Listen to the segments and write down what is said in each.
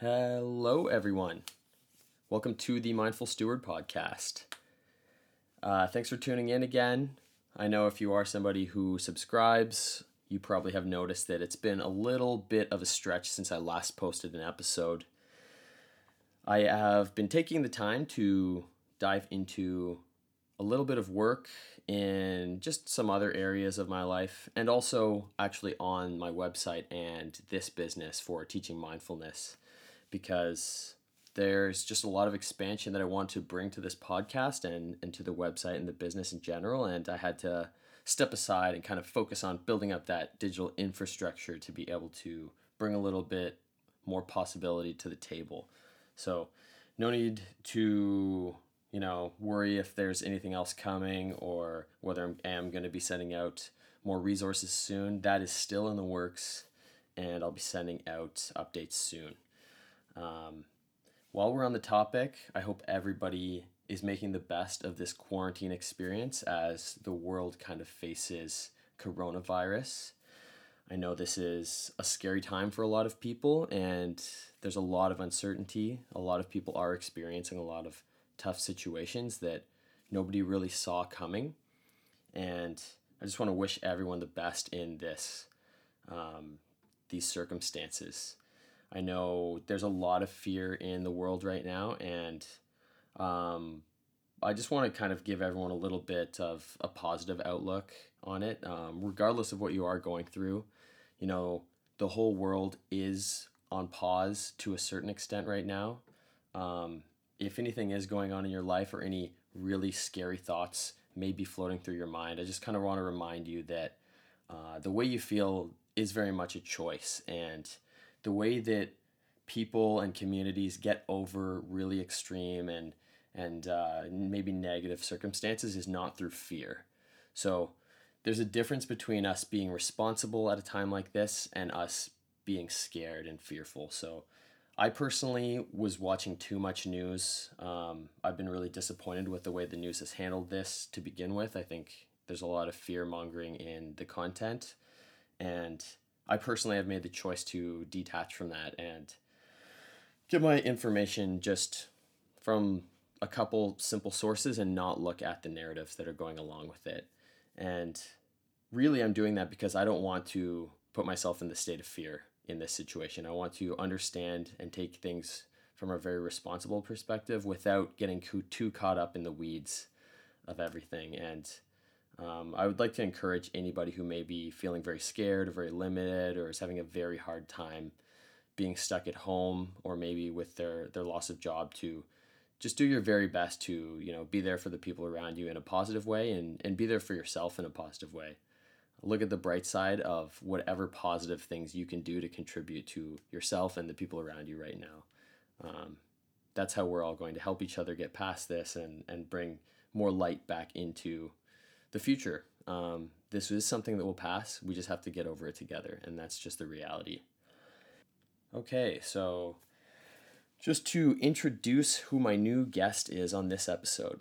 Hello, everyone. Welcome to the Mindful Steward podcast. Uh, thanks for tuning in again. I know if you are somebody who subscribes, you probably have noticed that it's been a little bit of a stretch since I last posted an episode. I have been taking the time to dive into a little bit of work in just some other areas of my life and also actually on my website and this business for teaching mindfulness because there's just a lot of expansion that I want to bring to this podcast and, and to the website and the business in general. And I had to step aside and kind of focus on building up that digital infrastructure to be able to bring a little bit more possibility to the table. So, no need to, you know, worry if there's anything else coming or whether I am going to be sending out more resources soon. That is still in the works, and I'll be sending out updates soon. Um, while we're on the topic, I hope everybody is making the best of this quarantine experience as the world kind of faces coronavirus. I know this is a scary time for a lot of people, and there's a lot of uncertainty. A lot of people are experiencing a lot of tough situations that nobody really saw coming. And I just want to wish everyone the best in this, um, these circumstances. I know there's a lot of fear in the world right now, and um, I just want to kind of give everyone a little bit of a positive outlook on it, um, regardless of what you are going through. You know, the whole world is on pause to a certain extent right now. Um, if anything is going on in your life or any really scary thoughts may be floating through your mind, I just kind of want to remind you that uh, the way you feel is very much a choice. And the way that people and communities get over really extreme and and uh, maybe negative circumstances is not through fear. So there's a difference between us being responsible at a time like this and us being scared and fearful. So I personally was watching too much news. Um, I've been really disappointed with the way the news has handled this to begin with. I think there's a lot of fear mongering in the content. And I personally have made the choice to detach from that and get my information just from a couple simple sources and not look at the narratives that are going along with it. And really, I'm doing that because I don't want to put myself in the state of fear in this situation. I want to understand and take things from a very responsible perspective without getting too caught up in the weeds of everything. And um, I would like to encourage anybody who may be feeling very scared or very limited or is having a very hard time being stuck at home or maybe with their, their loss of job to just do your very best to you know be there for the people around you in a positive way and, and be there for yourself in a positive way. Look at the bright side of whatever positive things you can do to contribute to yourself and the people around you right now. Um, that's how we're all going to help each other get past this and, and bring more light back into the future. Um, this is something that will pass. We just have to get over it together, and that's just the reality. Okay, so just to introduce who my new guest is on this episode.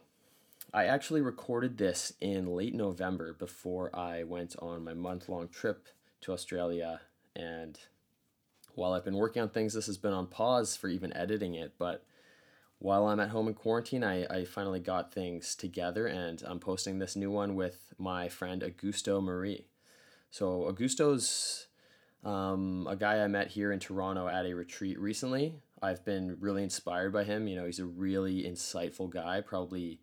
I actually recorded this in late November before I went on my month long trip to Australia. And while I've been working on things, this has been on pause for even editing it. But while I'm at home in quarantine, I, I finally got things together and I'm posting this new one with my friend Augustto Javier. So, Augustto's um, a guy I met here in Toronto at a retreat recently. I've been really inspired by him. You know, he's a really insightful guy. Probably,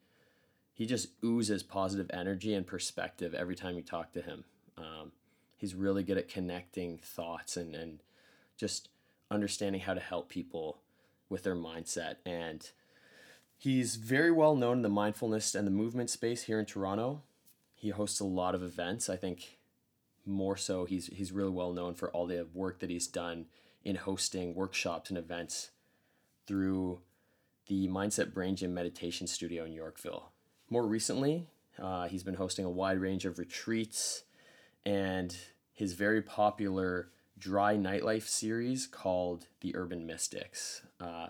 he just oozes positive energy and perspective every time you talk to him. Um, he's really good at connecting thoughts and, and just understanding how to help people with their mindset. And he's very well known in the mindfulness and the movement space here in Toronto. He hosts a lot of events. I think more so he's he's really well known for all the work that he's done in hosting workshops and events through the Mindset Brain Gym Meditation Studio in Yorkville. More recently, uh, he's been hosting a wide range of retreats and his very popular dry nightlife series called The Urban Mystics. Uh,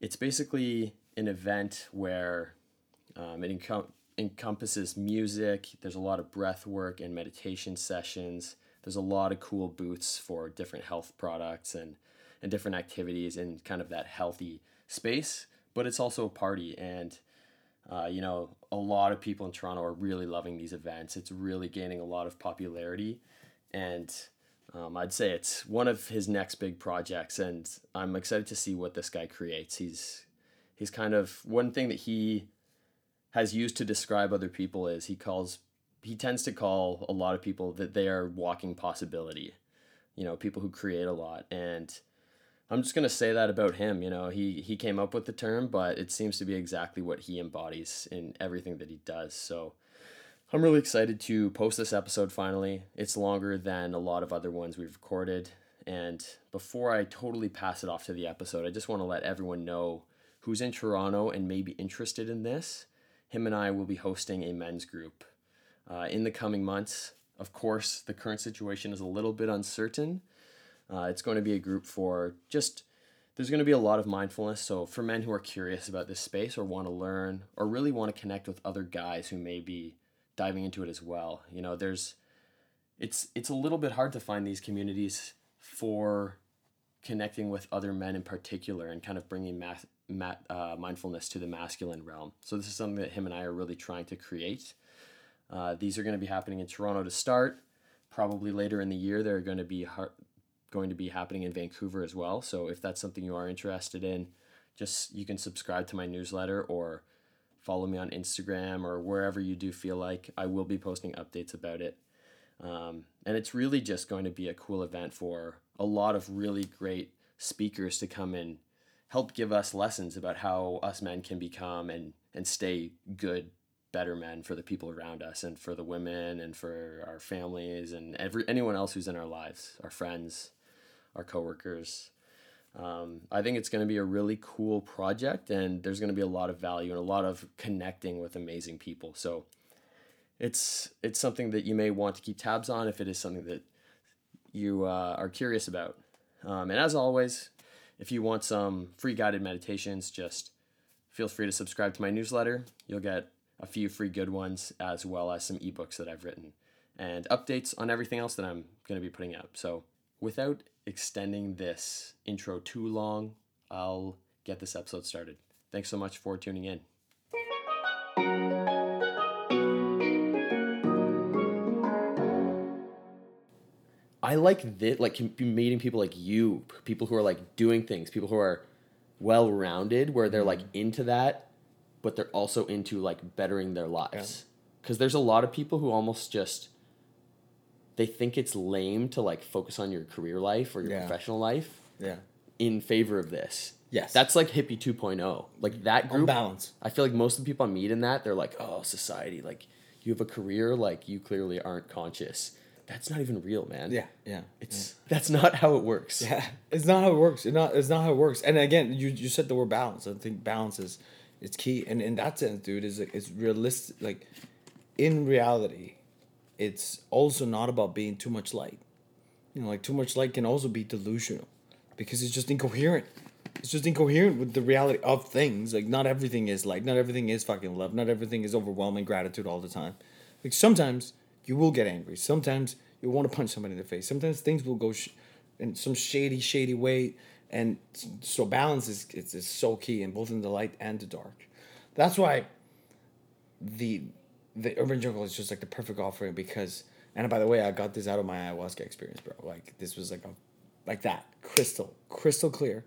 it's basically an event where um, it encom- encompasses music, there's a lot of breath work and meditation sessions, there's a lot of cool booths for different health products and, and different activities in kind of that healthy space. But it's also a party, and uh, you know, a lot of people in Toronto are really loving these events. It's really gaining a lot of popularity, and um, I'd say it's one of his next big projects, and I'm excited to see what this guy creates. He's he's kind of one thing that he has used to describe other people is he calls he tends to call a lot of people that they are walking possibility. You know, people who create a lot and I'm just gonna say that about him. You know, he he came up with the term, but it seems to be exactly what he embodies in everything that he does. So I'm really excited to post this episode finally. It's longer than a lot of other ones we've recorded. And before I totally pass it off to the episode, I just want to let everyone know who's in Toronto and may be interested in this. Him and I will be hosting a men's group uh, in the coming months. Of course, the current situation is a little bit uncertain. Uh, it's going to be a group for just, there's going to be a lot of mindfulness. So, for men who are curious about this space or want to learn or really want to connect with other guys who may be diving into it as well. You know, there's it's it's a little bit hard to find these communities for connecting with other men in particular and kind of bringing math, mat, uh, mindfulness to the masculine realm. So this is something that him and I are really trying to create. Uh, these are going to be happening in Toronto to start. Probably later in the year, they're going to be har- going to be happening in Vancouver as well. So if that's something you are interested in, just you can subscribe to my newsletter or follow me on Instagram or wherever you do feel like. I will be posting updates about it. Um, and it's really just going to be a cool event for a lot of really great speakers to come and help give us lessons about how us men can become and, and stay good, better men for the people around us and for the women and for our families and every anyone else who's in our lives, our friends, our coworkers. Um, I think it's going to be a really cool project, and there's going to be a lot of value and a lot of connecting with amazing people. So it's it's something that you may want to keep tabs on if it is something that you uh, are curious about. Um, and as always, if you want some free guided meditations, just feel free to subscribe to my newsletter. You'll get a few free good ones as well as some ebooks that I've written and updates on everything else that I'm going to be putting out. So without extending this intro too long, I'll get this episode started. Thanks so much for tuning in. I like this, like meeting people like you, people who are like doing things, people who are well rounded, where they're like mm-hmm. into that, but they're also into like bettering their lives. Because there's a lot of people who almost just they think it's lame to like focus on your career life or your Yeah. professional life Yeah. in favor of this. Yes. That's like hippie 2.0. Like that group. balance. I feel like most of the people I meet in that, they're like, oh, society, like you have a career, like you clearly aren't conscious. That's not even real, man. Yeah. Yeah. It's that's not how it works. Yeah, it's not how it works. It's not. It's not how it works. And again, you you said the word balance. I think balance is, it's key. And in that sense, dude, is it's realistic. Like, in reality, it's also not about being too much light. You know, like too much light can also be delusional, because it's just incoherent. It's just incoherent with the reality of things. Like not everything is light. Not everything is fucking love. Not everything is overwhelming gratitude all the time. Like sometimes you will get angry. Sometimes you want to punch somebody in the face. Sometimes things will go sh- in some shady, shady way. And so balance is, is, is so key in both in the light and the dark. That's why the the urban jungle is just like the perfect offering because and by the way, I got this out of my ayahuasca experience, bro. Like this was like a like that crystal, crystal clear.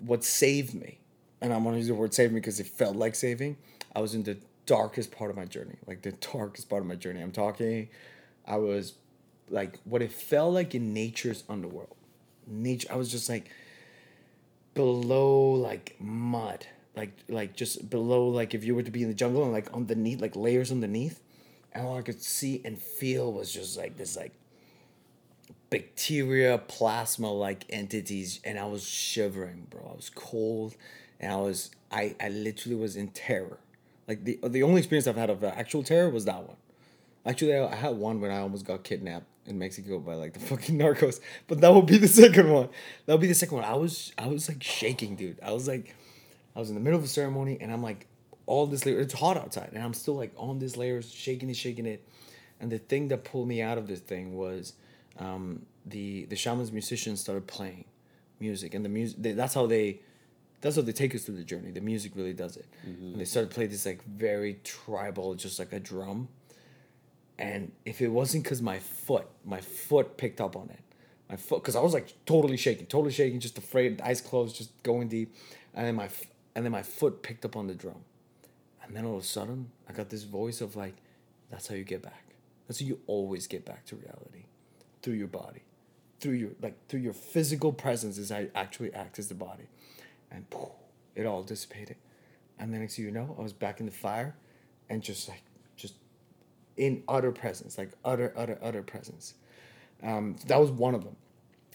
What saved me, and I'm gonna use the word save me because it felt like saving. I was in the darkest part of my journey, like the darkest part of my journey. I'm talking, I was like what it felt like in nature's underworld. Nature, I was just like below like mud like like just below like if you were to be in the jungle and like underneath like layers underneath and all i could see and feel was just like this like bacteria plasma like entities and i was shivering bro i was cold and i was i i literally was in terror like the the only experience i've had of actual terror was that one Actually, I had one when I almost got kidnapped in Mexico by like the fucking narcos, but that would be the second one. That would be the second one. I was I was like shaking, dude. I was like, I was in the middle of a ceremony, and I'm like, all this layer. It's hot outside, and I'm still like on this layer, shaking it, shaking it. And the thing that pulled me out of this thing was, um, the the shamans musicians started playing, music, and the music. They, that's how they, that's how they take us through the journey. The music really does it. And they started to play this like very tribal, just like a drum. And if it wasn't because my foot, my foot picked up on it, my foot, because I was like totally shaking, totally shaking, just afraid, eyes closed, just going deep, and then my, and then my foot picked up on the drum, and then all of a sudden I got this voice of like, that's how you get back. That's how you always get back to reality, through your body, through your like through your physical presence is how you actually act as the body, and poof, it all dissipated, and then thing you know, I was back in the fire, and just like just in utter presence, like utter utter utter presence. Um, that was one of them,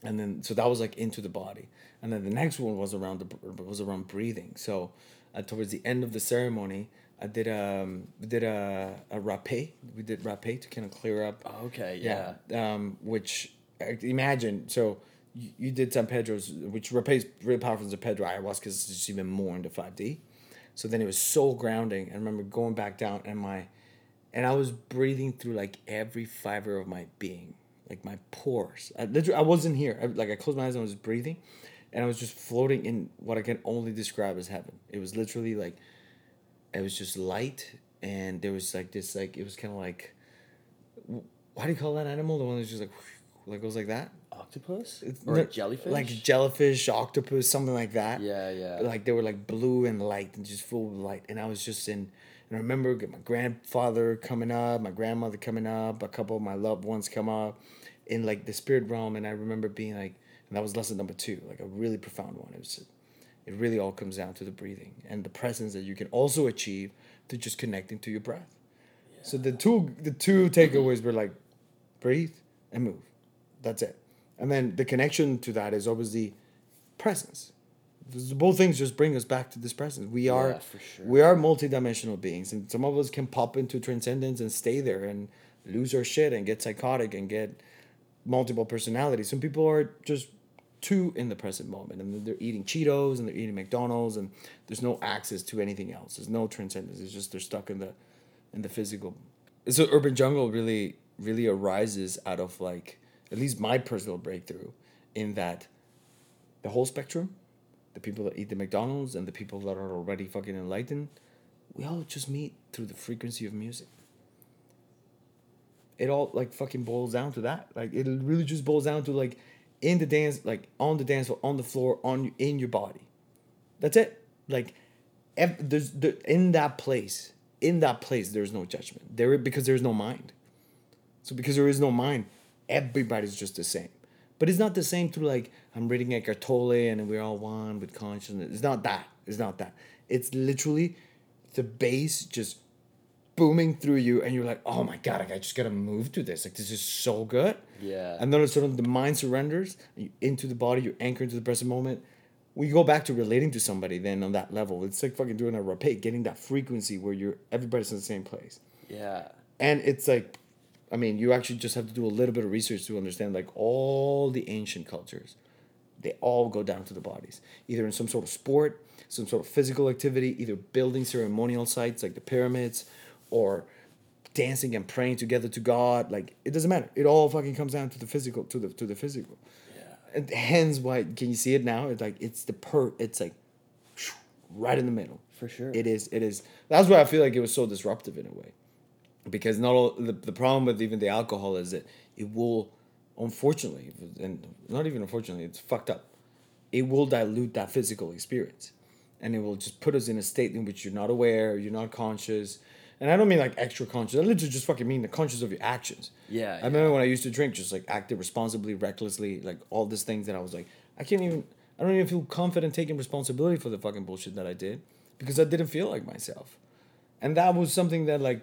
and then so that was like into the body, and then the next one was around the was around breathing. So, uh, towards the end of the ceremony, I did um we did a a rapé. We did rapé to kind of clear up. Okay, yeah. Um, which imagine so. You, you did San Pedro's, which rapé is really powerful as a Pedro ayahuasca it's just even more into five D. So then it was so grounding. I remember going back down and my, and I was breathing through like every fiber of my being, like my pores. I literally, I wasn't here. I, like I closed my eyes and I was breathing, and I was just floating in what I can only describe as heaven. It was literally like, it was just light, and there was like this like it was kind of like, why do you call that animal? The one that's just like, like goes like that. Octopus It's or no- jellyfish? like jellyfish, octopus, something like that yeah, yeah. like they were like blue and light and just full of light and i was just in and i remember my grandfather coming up my grandmother coming up a couple of my loved ones come up in like the spirit realm and i remember being like and that was lesson number two like a really profound one. It was it really all comes down to the breathing and the presence that you can also achieve through just connecting to your breath. So the two the two takeaways were like breathe and move. That's it. And then the connection to that is obviously presence. Both things just bring us back to this presence. We are Yeah, for sure. we are multidimensional beings and some of us can pop into transcendence and stay there and lose our shit and get psychotic and get multiple personalities. Some people are just too in the present moment and they're eating cheetos and they're eating mcdonald's and there's no access to anything else. There's no transcendence. It's just they're stuck in the in the physical. So urban jungle really really arises out of like at least my personal breakthrough in that the whole spectrum the people that eat the mcdonald's and the people that are already fucking enlightened we all just meet through the frequency of music it all like fucking boils down to that. Like it really just boils down to like in the dance like on the dance floor on the floor on in your body. That's it. Like there's the, in that place in that place there's no judgment. There because there's no mind. So because there is no mind everybody's just the same. But it's not the same through like i'm reading Eckhart Tolle and we're all one with consciousness. It's not that. It's not that. It's literally the base just booming through you and you're like oh my god like, i just gotta move to this. Like this is so good. Yeah. and then all of a sudden the mind surrenders into the body you anchor into the present moment. We go back to relating to somebody then on that level. It's like fucking doing a rapé getting that frequency where you're everybody's in the same place. Yeah. and it's like i mean you actually just have to do a little bit of research to understand like all the ancient cultures. They all go down to the bodies either in some sort of sport some sort of physical activity either building ceremonial sites like the pyramids or dancing and praying together to god like it doesn't matter. It all fucking comes down to the physical to the to the physical. Yeah. and hence why can you see it now? It's like it's the per it's like right in the middle. For sure. it is it is. That's why i feel like it was so disruptive in a way. Because not all the, the problem with even the alcohol is that it will unfortunately and not even unfortunately it's fucked up. It will dilute that physical experience. And it will just put us in a state in which you're not aware you're not conscious and i don't mean like extra conscious. I literally just fucking mean the conscious of your actions. Yeah, i remember when i used to drink just like acted responsibly recklessly like all these things that i was like i can't even i don't even feel confident taking responsibility for the fucking bullshit that i did because i didn't feel like myself. And that was something that like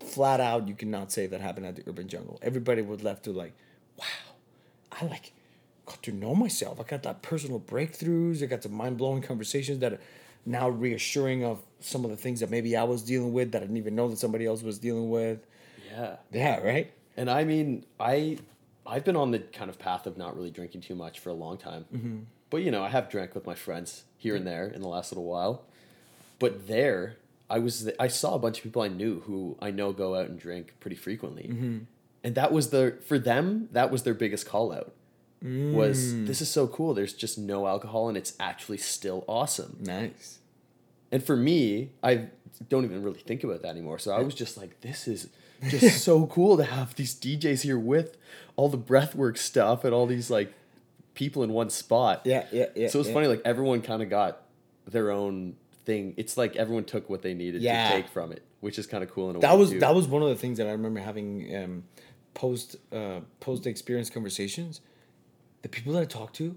flat out you cannot say that happened at the urban jungle. Everybody was left to like wow i like got to know myself. I got that personal breakthroughs. I got some mind-blowing conversations that are now reassuring of some of the things that maybe i was dealing with that i didn't even know that somebody else was dealing with Yeah. yeah right And I mean, I I've been on the kind of path of not really drinking too much for a long time. Mm-hmm. But you know, I have drank with my friends here and there in the last little while. But there, I was I saw a bunch of people I knew who I know go out and drink pretty frequently. Mm-hmm. And that was the for them, that was their biggest call out. Was this is so cool. There's just no alcohol and it's actually still awesome. Nice. And for me, I don't even really think about that anymore. So I was just like, this is just so cool to have these DJs here with all the breathwork stuff and all these like people in one spot. Yeah, yeah, yeah. So it's yeah. funny, like everyone kind of got their own thing. It's like everyone took what they needed Yeah. to take from it, which is kind of cool in a That way. was too. that was one of the things that I remember having um, post uh, post experience conversations. The people that I talked to,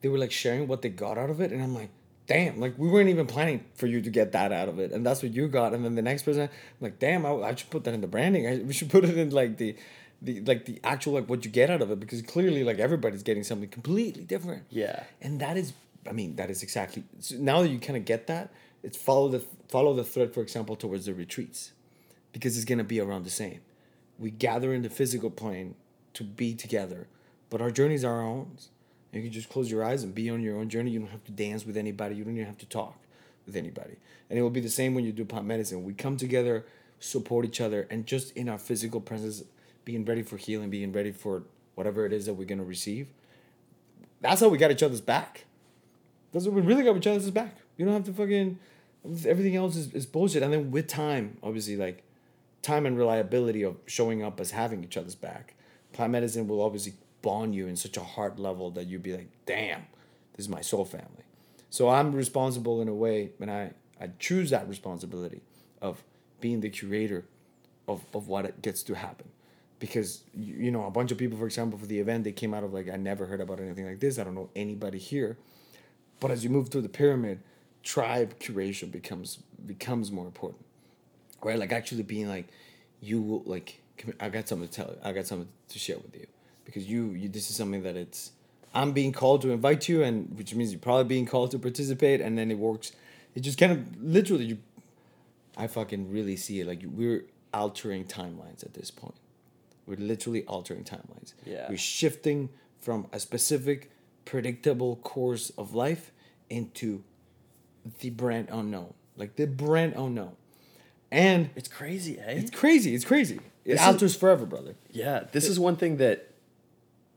they were like sharing what they got out of it, and I'm like, damn, like we weren't even planning for you to get that out of it, and that's what you got. And then the next person, I'm like, damn, I, I should put that in the branding. I, we should put it in like the. The, like the actual like what you get out of it because clearly like everybody's getting something completely different Yeah. and that is i mean that is exactly so now that you kind of get that it's follow the follow the thread for example towards the retreats because it's going to be around the same we gather in the physical plane to be together but our journeys are our own you can just close your eyes and be on your own journey you don't have to dance with anybody you don't even have to talk with anybody and it will be the same when you do plant medicine we come together support each other and just in our physical presence being ready for healing being ready for whatever it is that we're going to receive that's how we got each other's back. That's what we really got each other's back. You don't have to fucking everything else is, is bullshit. And then with time, obviously, like time and reliability of showing up as having each other's back. Plant medicine will obviously bond you in such a heart level that you'd be like, damn, this is my soul family. So I'm responsible in a way, and I, I choose that responsibility of being the curator of, of what gets to happen. Because you, you know, a bunch of people, for example, for the event, they came out of like, I never heard about anything like this. I don't know anybody here. But as you move through the pyramid, tribe curation becomes becomes more important, right? Like actually being like, you will like, I got something to tell you. I got something to share with you, because you, you this is something that it's, I'm being called to invite you, and which means you're probably being called to participate, and then it works. It just kind of literally you, I fucking really see it like we're altering timelines at this point. We're literally altering timelines. Yeah. We're shifting from a specific, predictable course of life into the brand unknown. Like the brand unknown. And It's crazy, eh? it's crazy. It's crazy. It This is- alters forever, brother. Yeah, this is one thing that,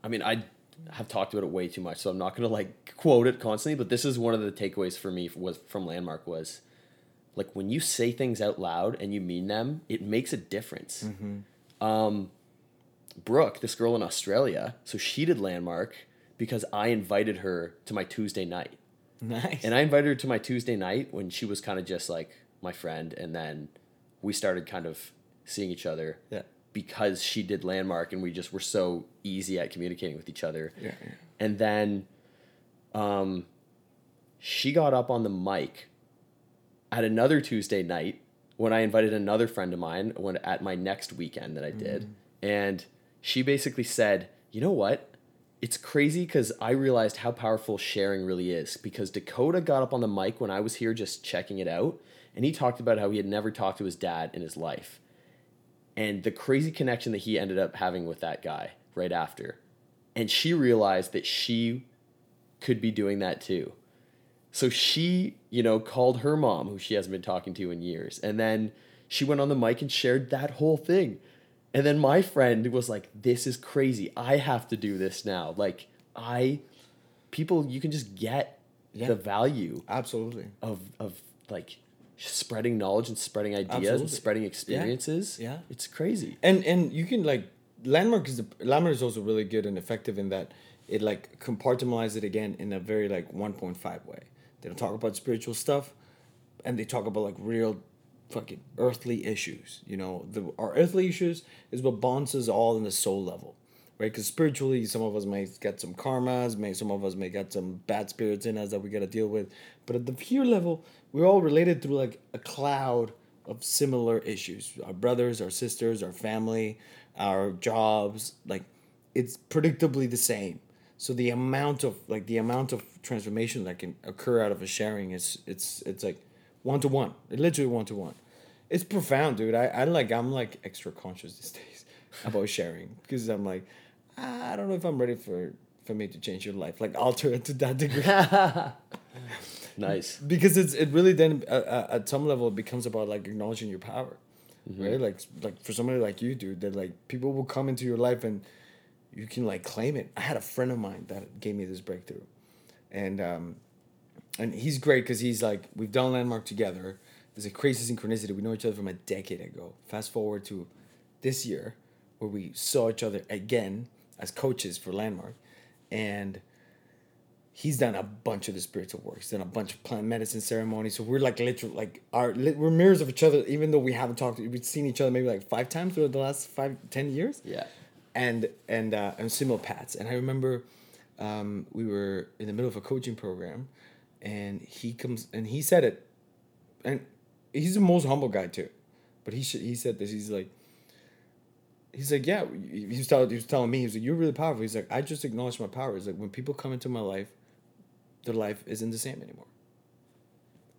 I mean, I have talked about it way too much, so I'm not gonna like quote it constantly. But this is one of the takeaways for me was from Landmark was, like when you say things out loud and you mean them, it makes a difference. Um, Brooke, this girl in Australia, so she did Landmark because I invited her to my Tuesday night. Nice. And I invited her to my Tuesday night when she was kind of just like my friend, and then we started kind of seeing each other yeah. Because she did landmark, and we just were so easy at communicating with each other. Yeah. yeah. And then, um, she got up on the mic at another Tuesday night when I invited another friend of mine when at my next weekend that I did, and she basically said, "You know what? It's crazy because I realized how powerful sharing really is. Because Dakota got up on the mic when I was here just checking it out, and he talked about how he had never talked to his dad in his life, and the crazy connection that he ended up having with that guy right after, and she realized that she could be doing that too." So she, you know, called her mom, who she hasn't been talking to in years. And then she went on the mic and shared that whole thing. And then my friend was like, This is crazy. I have to do this now. Like, I, people, you can just get Yeah. the value Absolutely. of, of like spreading knowledge and spreading ideas and spreading experiences. Yeah. It's crazy. and and you can like landmark is the landmark is also really good and effective in that it like compartmentalizes it again in a very like 1.5 way they don't talk about spiritual stuff and they talk about like real fucking earthly issues you know the our earthly issues is what bonds us all in the soul level right because spiritually some of us may get some karmas may some of us may get some bad spirits in us that we got to deal with but at the pure level we're all related through like a cloud of similar issues. Our brothers our sisters our family our jobs like it's predictably the same. So the amount of like the amount of transformation that can occur out of a sharing is it's it's like one to one literally one to one it's profound dude. I, I like i'm like extra conscious these days about sharing because i'm like "Ah, i don't know if i'm ready for for me to change your life. Like alter it to that degree Nice. because it's it really then uh, uh, at some level it becomes about like acknowledging your power right like like for somebody like you dude that like people will come into your life and you can like claim it. I had a friend of mine that gave me this breakthrough, and um, and he's great because he's like we've done landmark together. There's a crazy synchronicity. We know each other from a decade ago. Fast forward to this year, where we saw each other again as coaches for landmark, and he's done a bunch of the spiritual work. He's done a bunch of plant medicine ceremonies. So we're like literally like our we're mirrors of each other, even though we haven't talked. We've seen each other maybe like five times through the last five ten years. Yeah. And and uh, and simulpats. And I remember um, we were in the middle of a coaching program, and he comes and he said it, and he's the most humble guy too, but he should, he said this. He's like. He's like, yeah. He was telling he was telling me. He's like, you're really powerful. He's like, I just acknowledge my power. He's like, when people come into my life, their life isn't the same anymore.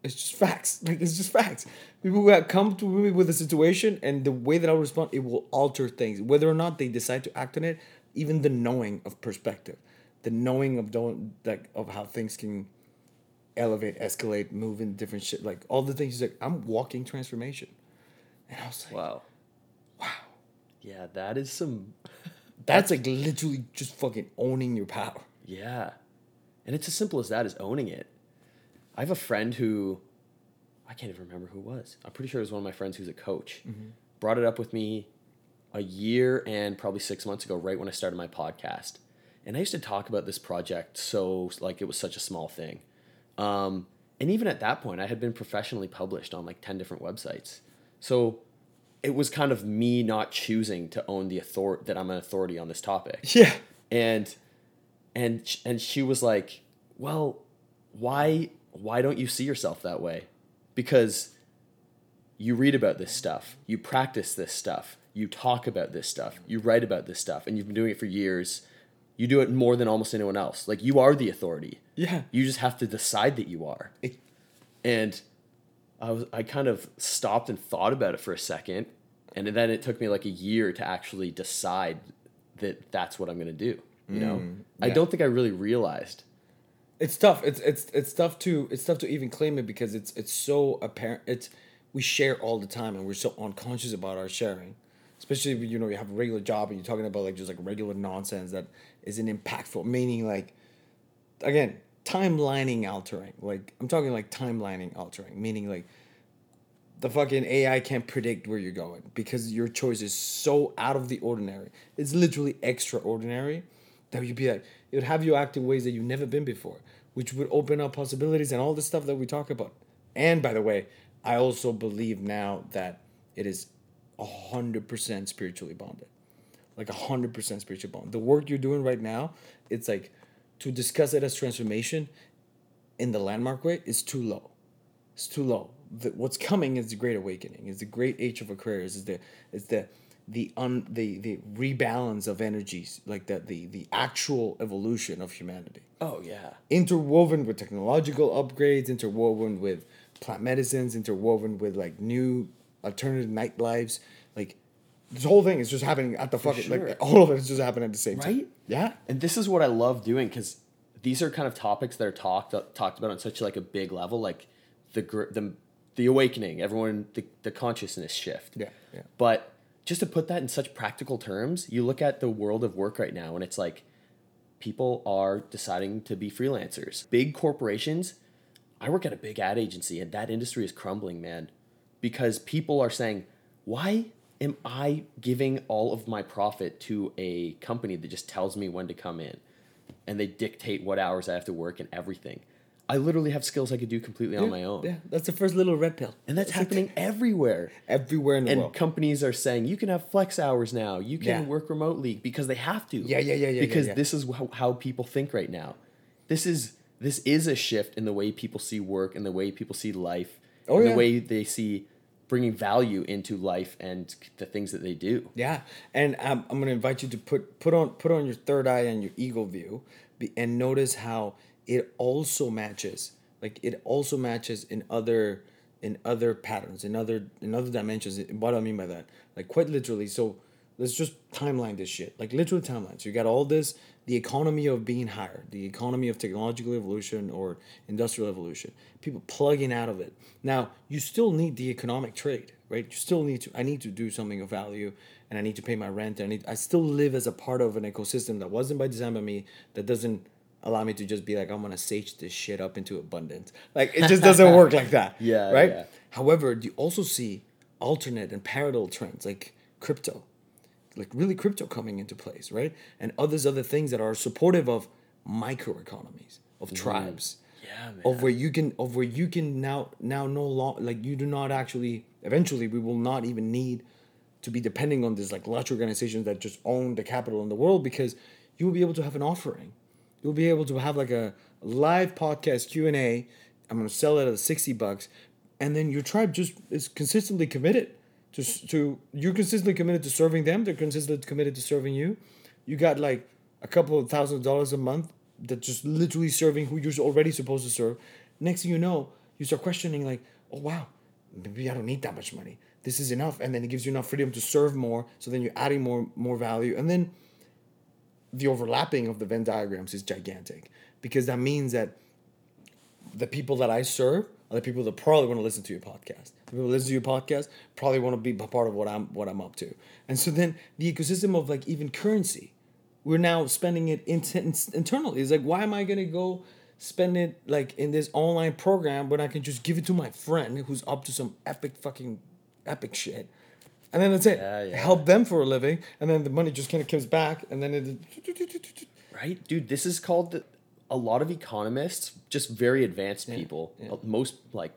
It's just facts. Like it's just facts. People who have come to me with a situation and the way that I'll respond, it will alter things. Whether or not they decide to act on it, even the knowing of perspective, the knowing of don't like of how things can elevate, escalate, move in different shit. Like all the things. He's like, I'm walking transformation. And I was like, Wow. wow. Yeah, that is some. That's like literally just fucking owning your power. Yeah. And it's as simple as that is owning it. I have a friend who I can't even remember who it was. I'm pretty sure it was one of my friends who's a coach. Brought it up with me a year and probably six months ago, right when I started my podcast. And I used to talk about this project so like it was such a small thing. Um, and even at that point, I had been professionally published on like 10 different websites. So it was kind of me not choosing to own the authority that I'm an authority on this topic Yeah. and and and she was like well why why don't you see yourself that way? Because you read about this stuff you practice this stuff you talk about this stuff you write about this stuff and you've been doing it for years. You do it more than almost anyone else. Like you are the authority. Yeah. you just have to decide that you are. And I was I kind of stopped and thought about it for a second, and then it took me like a year to actually decide that that's what I'm gonna do. You know, mm, I yeah. don't think I really realized. it's tough. It's it's it's tough to it's tough to even claim it because it's it's so apparent. It's we share all the time and we're so unconscious about our sharing, especially when you know you have a regular job and you're talking about like just like regular nonsense that isn't impactful. Meaning like, again, timelining altering. Like I'm talking like timelining altering. Meaning like. The fucking AI can't predict where you're going because your choice is so out of the ordinary. It's literally extraordinary that you'd be like, it would have you act in ways that you've never been before, which would open up possibilities and all the stuff that we talk about. And by the way, I also believe now that it is hundred percent spiritually bonded, like hundred percent spiritual bond. The work you're doing right now, it's like to discuss it as transformation in the landmark way is too low. It's too low. The, what's coming is the great awakening. Is the great age of Aquarius. Is the is the the un the the rebalance of energies, like the the the actual evolution of humanity, Oh yeah, interwoven with technological upgrades, interwoven with plant medicines, interwoven with like new alternative night lives. Like this whole thing is just happening at the fucking sure. like all of it is just happening at the same time. Right? Yeah. and this is what I love doing because these are kind of topics that are talked talked about on such like a big level, like the gr- the the awakening, everyone the, the consciousness shift. Yeah, yeah. But just to put that in such practical terms, you look at the world of work right now, and it's like people are deciding to be freelancers. Big corporations. I work at a big ad agency, and that industry is crumbling, man, because people are saying, "Why am I giving all of my profit to a company that just tells me when to come in, and they dictate what hours I have to work and everything?" I literally have skills I could do completely on my own, Yeah, that's the first little red pill. and that's happening everywhere everywhere in the and world. And companies are saying you can have flex hours now you can Yeah. work remotely because they have to Yeah, yeah, yeah, yeah, because yeah, yeah. this is how, how people think right now this is this is a shift in the way people see work and the way people see life Oh, and yeah. the way they see bringing value into life and the things that they do Yeah, and um, I'm gonna invite you to put put on put on your third eye and your eagle view, and notice how it also matches. Like it also matches in other in other patterns, in other in other dimensions. What do I mean by that? Like quite literally. So let's just timeline this shit. Like literal timelines you got all this, the economy of being higher, the economy of technological evolution or industrial evolution. People plugging out of it. Now you still need the economic trade, right? You still need to. I need to do something of value. and I need to pay my rent. And I I still live as a part of an ecosystem that wasn't by design by me that doesn't allow me to just be like I'm gonna sage this shit up into abundance. Like it just doesn't work like that. Yeah, Right. yeah. However, you also see alternate and parallel trends like crypto, like really crypto coming into place, right? And others other things that are supportive of microeconomies of mm. tribes Yeah, man. of where you can of where you can now now no long like you do not actually eventually we will not even need to be depending on this like large organizations that just own the capital in the world because you will be able to have an offering you'll be able to have like a live podcast q&a i'm going to sell it at 60 bucks. And then your tribe just is consistently committed to, to you're consistently committed to serving them. They're consistently committed to serving you. You got like a couple of thousand dollars a month that just literally serving who you're already supposed to serve. Next thing you know you start questioning like oh wow maybe i don't need that much money. This is enough. And then it gives you enough freedom to serve more. So then you're adding more more value. And then the overlapping of the venn diagrams is gigantic because that means that the people that I serve are the people that probably want to listen to your podcast. The people listen to your podcast probably want to be part of what I'm what I'm up to. And so then the ecosystem of like even currency, we're now spending it in, in, internally. It's like why am I gonna go spend it like in this online program when I can just give it to my friend who's up to some epic fucking epic shit. And then that's it. Yeah, yeah. Help them for a living, and then the money just kind of comes back, and then it. right dude this is called the, a lot of economists just very advanced people yeah. Uh, most like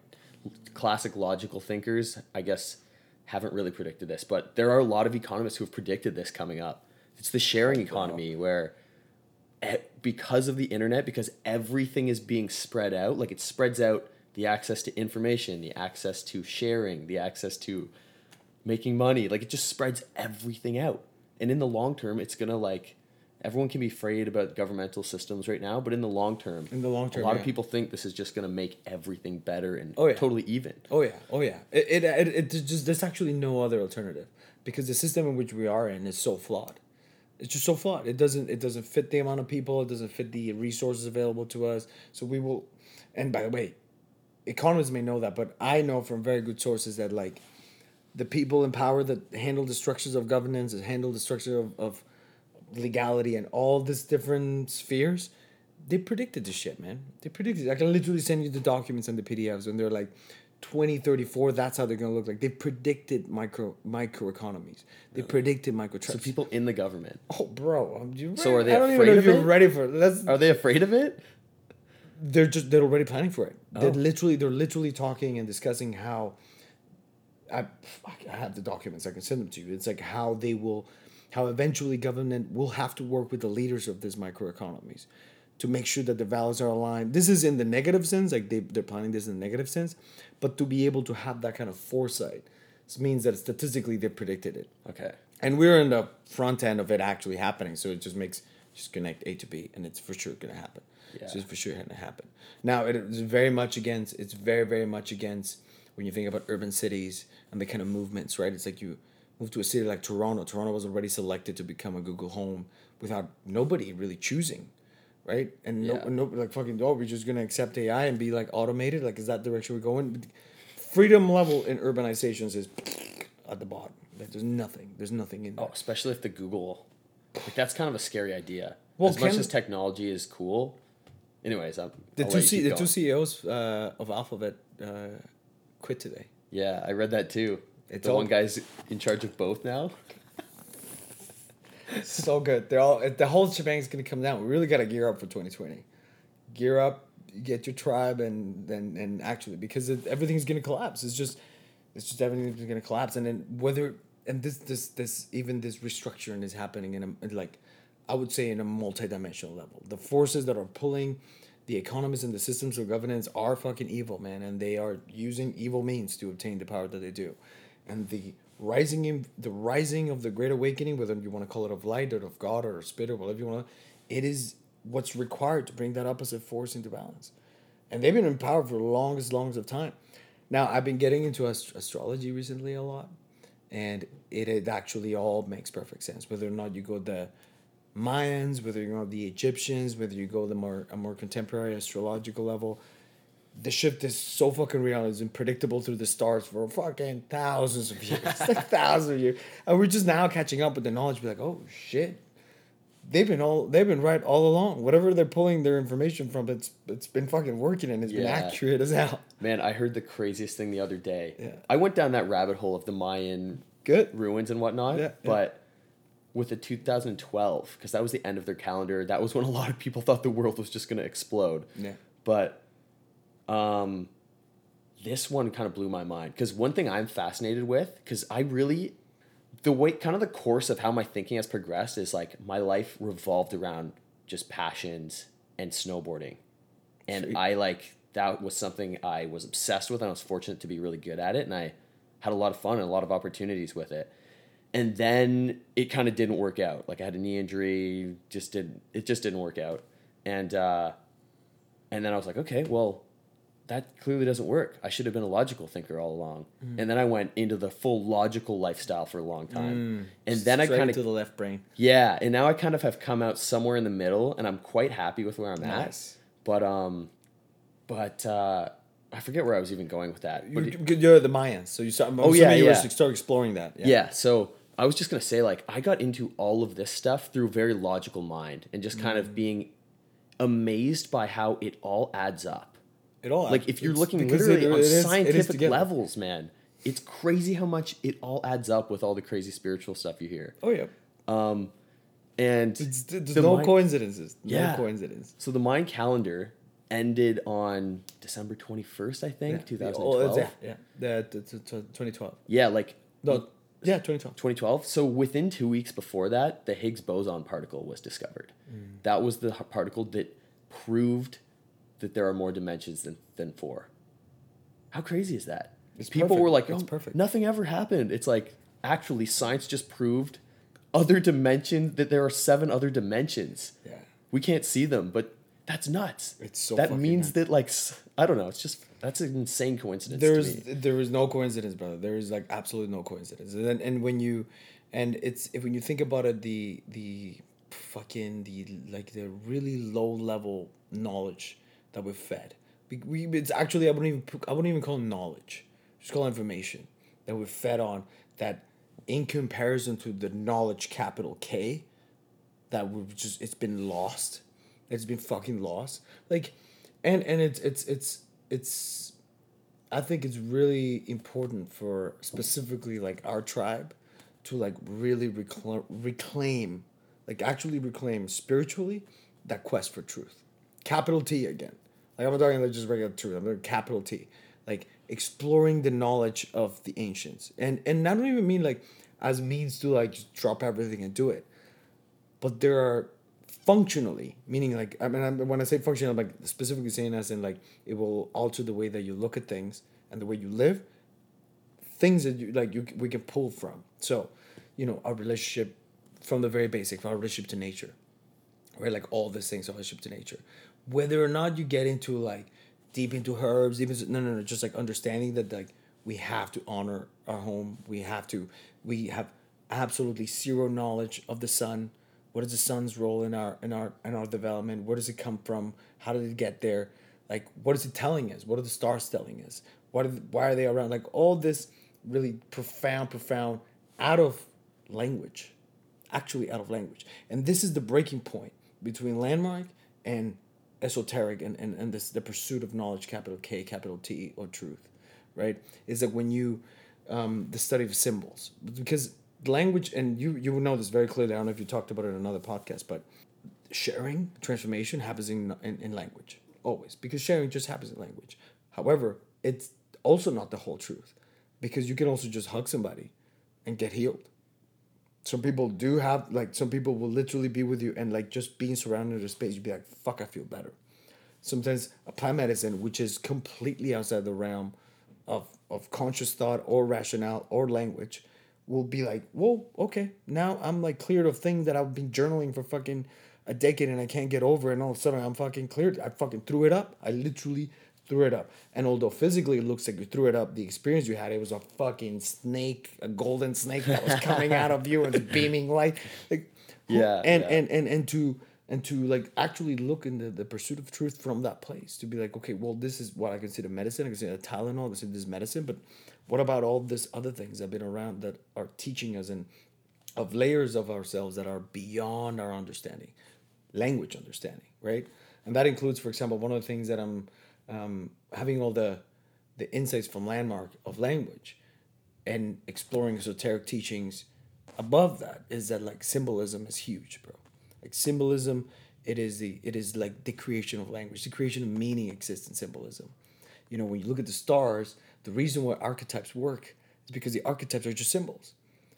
classic logical thinkers i guess haven't really predicted this but there are a lot of economists who have predicted this coming up it's the sharing economy where e- because of the internet because everything is being spread out like it spreads out the access to information the access to sharing the access to making money like it just spreads everything out and in the long term it's gonna like everyone can be afraid about governmental systems right now but in the long term In the long term, a lot yeah. of people think this is just gonna make everything better and Oh, yeah. totally even Oh yeah, oh yeah. It, it, it, it just there's actually no other alternative because the system in which we are in is so flawed. It's just so flawed. It doesn't it doesn't fit the amount of people. It doesn't fit the resources available to us. So we will. And by the way, economists may know that, but I know from very good sources that like the people in power that handle the structures of governance and handle the structure of, of legality and all these different spheres, they predicted this shit, man. They predicted. I can literally send you the documents and the PDFs, and they're like 2034, that's how they're gonna look like. They predicted micro microeconomies. They predicted micro so people in the government Oh, bro, um, you So are they I don't afraid even know of if you're it? ready for it. Are they afraid of it they're just they're already planning for it. They're Oh. literally they're literally talking and discussing how I I have the documents I can send them to you. It's like how they will how eventually government will have to work with the leaders of these microeconomies to make sure that the values are aligned. This is in the negative sense, like they, they're planning this in the negative sense, but to be able to have that kind of foresight this means that statistically they predicted it okay and we're in the front end of it actually happening so it just makes just connect a to b and it's for sure gonna happen it's Yeah. just for sure gonna happen now it is very much against it's very very much against when you think about urban cities and the kind of movements right? It's like you move to a city like toronto. Toronto was already selected to become a google home without nobody really choosing right? And no, Yeah. no like fucking oh we're just gonna accept ai and be like automated? Like is that the direction we're going? Freedom level in urbanizations is at the bottom. Like there's nothing there's nothing in there. oh especially if the google like that's kind of a scary idea. Well, as much as technology is cool. Anyways I'm, The I'll two C, the going. two CEOs uh, of Alphabet uh, quit today. yeah i read that too It's the all- one guy's in charge of both now so good. They're all the whole shebang's gonna come down. We really gotta gear up for twenty twenty. Gear up, get your tribe, and then and actually because it, everything's gonna collapse. It's just it's just everything's gonna collapse, and then whether and this this this even this restructuring is happening in a in like I would say in a multi-dimensional level. The forces that are pulling the economies and the systems of governance are fucking evil, man, and they are using evil means to obtain the power that they do. And the rising in the rising of the great awakening, whether you want to call it of light or of God or spirit or whatever you want to, it is what's required to bring that opposite force into balance. And they've been in power for the longest, longest of time. Now I've been getting into ast- astrology recently a lot, and it, it actually all makes perfect sense. Whether or not you go the Mayans, whether you go the Egyptians, whether you go the more a more contemporary astrological level, the shift is so fucking real. It's been predictable through the stars for fucking thousands of years, like thousands of years, and we're just now catching up with the knowledge. Be like, oh shit, they've been all they've been right all along. Whatever they're pulling their information from, it's it's been fucking working and it's been accurate as hell. Man, I heard the craziest thing the other day. Yeah. I went down that rabbit hole of the Mayan Good. ruins and whatnot. Yeah, yeah. But with the 2012, because that was the end of their calendar, that was when a lot of people thought the world was just going to explode. Yeah. But um, this one kind of blew my mind because one thing I'm fascinated with, because I really, the way, kind of the course of how my thinking has progressed is like my life revolved around just passions and snowboarding. And Sweet. I like, that was something I was obsessed with and I was fortunate to be really good at it. And I had a lot of fun and a lot of opportunities with it. And then it kind of didn't work out. Like I had a knee injury, just didn't, it just didn't work out. And, uh, and then I was like, okay, well, that clearly doesn't work. I should have been a logical thinker all along. Mm. And then I went into the full logical lifestyle for a long time. And then I kind of to the left brain. yeah, and now I kind of have come out somewhere in the middle and I'm quite happy with where I'm Nice. at. But, um, but, uh, I forget where I was even going with that. But You, you're the Mayans, so you start. I'm Oh, yeah, you yeah. were start exploring that. yeah. so I was just gonna say, like, I got into all of this stuff through a very logical mind and just kind Mm. of being amazed by how it all adds up. It all Like if you're looking literally it- on it is- it is scientific levels, man, it's crazy how much it all adds up with all the crazy spiritual stuff you hear. Oh yeah, And it's, there's the no mind- coincidences. No Yeah. coincidence. so the Mayan calendar ended on December 21st, I think, Yeah. 2012. Oh, yeah, yeah. The, the, the, the 2012. yeah, like No, yeah, 2012. 2012. So within two weeks before that, the Higgs boson particle was discovered. Mm. That was the particle that proved that there are more dimensions than, than four. How crazy is that? It's People perfect. were like, It's "Oh, perfect." nothing ever happened. It's like, actually, science just proved other dimensions, that there are seven other dimensions. Yeah. We can't see them, but that's nuts. It's so That means nuts. that, like, I don't know. It's just, that's an insane coincidence. There's to me. there is no coincidence, brother. There is like absolutely no coincidence. And then, and when you, and it's if when you think about it, the the fucking the like the really low level knowledge that we're fed. We, we it's actually I wouldn't even I wouldn't even call it knowledge. Just call it information that we're fed on. That in comparison to the knowledge capital K, that we've just it's been lost. It's been fucking lost. Like, and and it's it's it's it's. I think it's really important for specifically like our tribe, to like really reclaim reclaim, like actually reclaim spiritually, that quest for truth, capital T again. Like I'm not talking like just regular truth. I'm talking capital T, like exploring the knowledge of the ancients, and and I don't even mean like as means to like just drop everything and do it but there are functionally meaning like i mean I'm, when i say functional i'm like specifically saying as in like it will alter the way that you look at things and the way you live things that you like you we can pull from. So you know our relationship from the very basic from our relationship to nature right? Like all these things our relationship to nature. Whether or not you get into like deep into herbs even no no no just like understanding that like we have to honor our home. We have to we have absolutely zero knowledge of the sun what is the sun's role in our in our in our development where does it come from how did it get there like what is it telling us what are the stars telling us what are the, why are they around like all this really profound profound out of language actually out of language. And this is the breaking point between landmark and esoteric and, and, and this the pursuit of knowledge, capital K, capital T, or truth, right? Is that when you um, the study of symbols. Because language and you you know this very clearly. I don't know if you talked about it in another podcast, but sharing transformation happens in, in, in language always because sharing just happens in language. However it's also not the whole truth because you can also just hug somebody and get healed. Some people do have like some people will literally be with you and like just being surrounded in a space you'd be like fuck i feel better. Sometimes plant medicine which is completely outside the realm of of conscious thought or rationale or language will be like whoa okay now i'm like cleared of things that i've been journaling for fucking a decade and i can't get over and all of a sudden i'm fucking cleared. I fucking threw it up. I literally threw it up. And although physically it looks like you threw it up the experience you had it was a fucking snake a golden snake that was coming out of you and beaming light. Like Yeah, and yeah. and and and to and to like actually look in the, pursuit of truth from that place to be like okay well this is what i consider medicine. I consider tylenol this is medicine but what about all this other things that have been around that are teaching us and of layers of ourselves that are beyond our understanding language understanding right? And that includes for example one of the things that i'm um, having all the the insights from landmark of language and exploring esoteric teachings above that is that like symbolism is huge bro like symbolism it is the it is like the creation of language. The creation of meaning exists in symbolism. You know when you look at the stars the reason why archetypes work is because the archetypes are just symbols.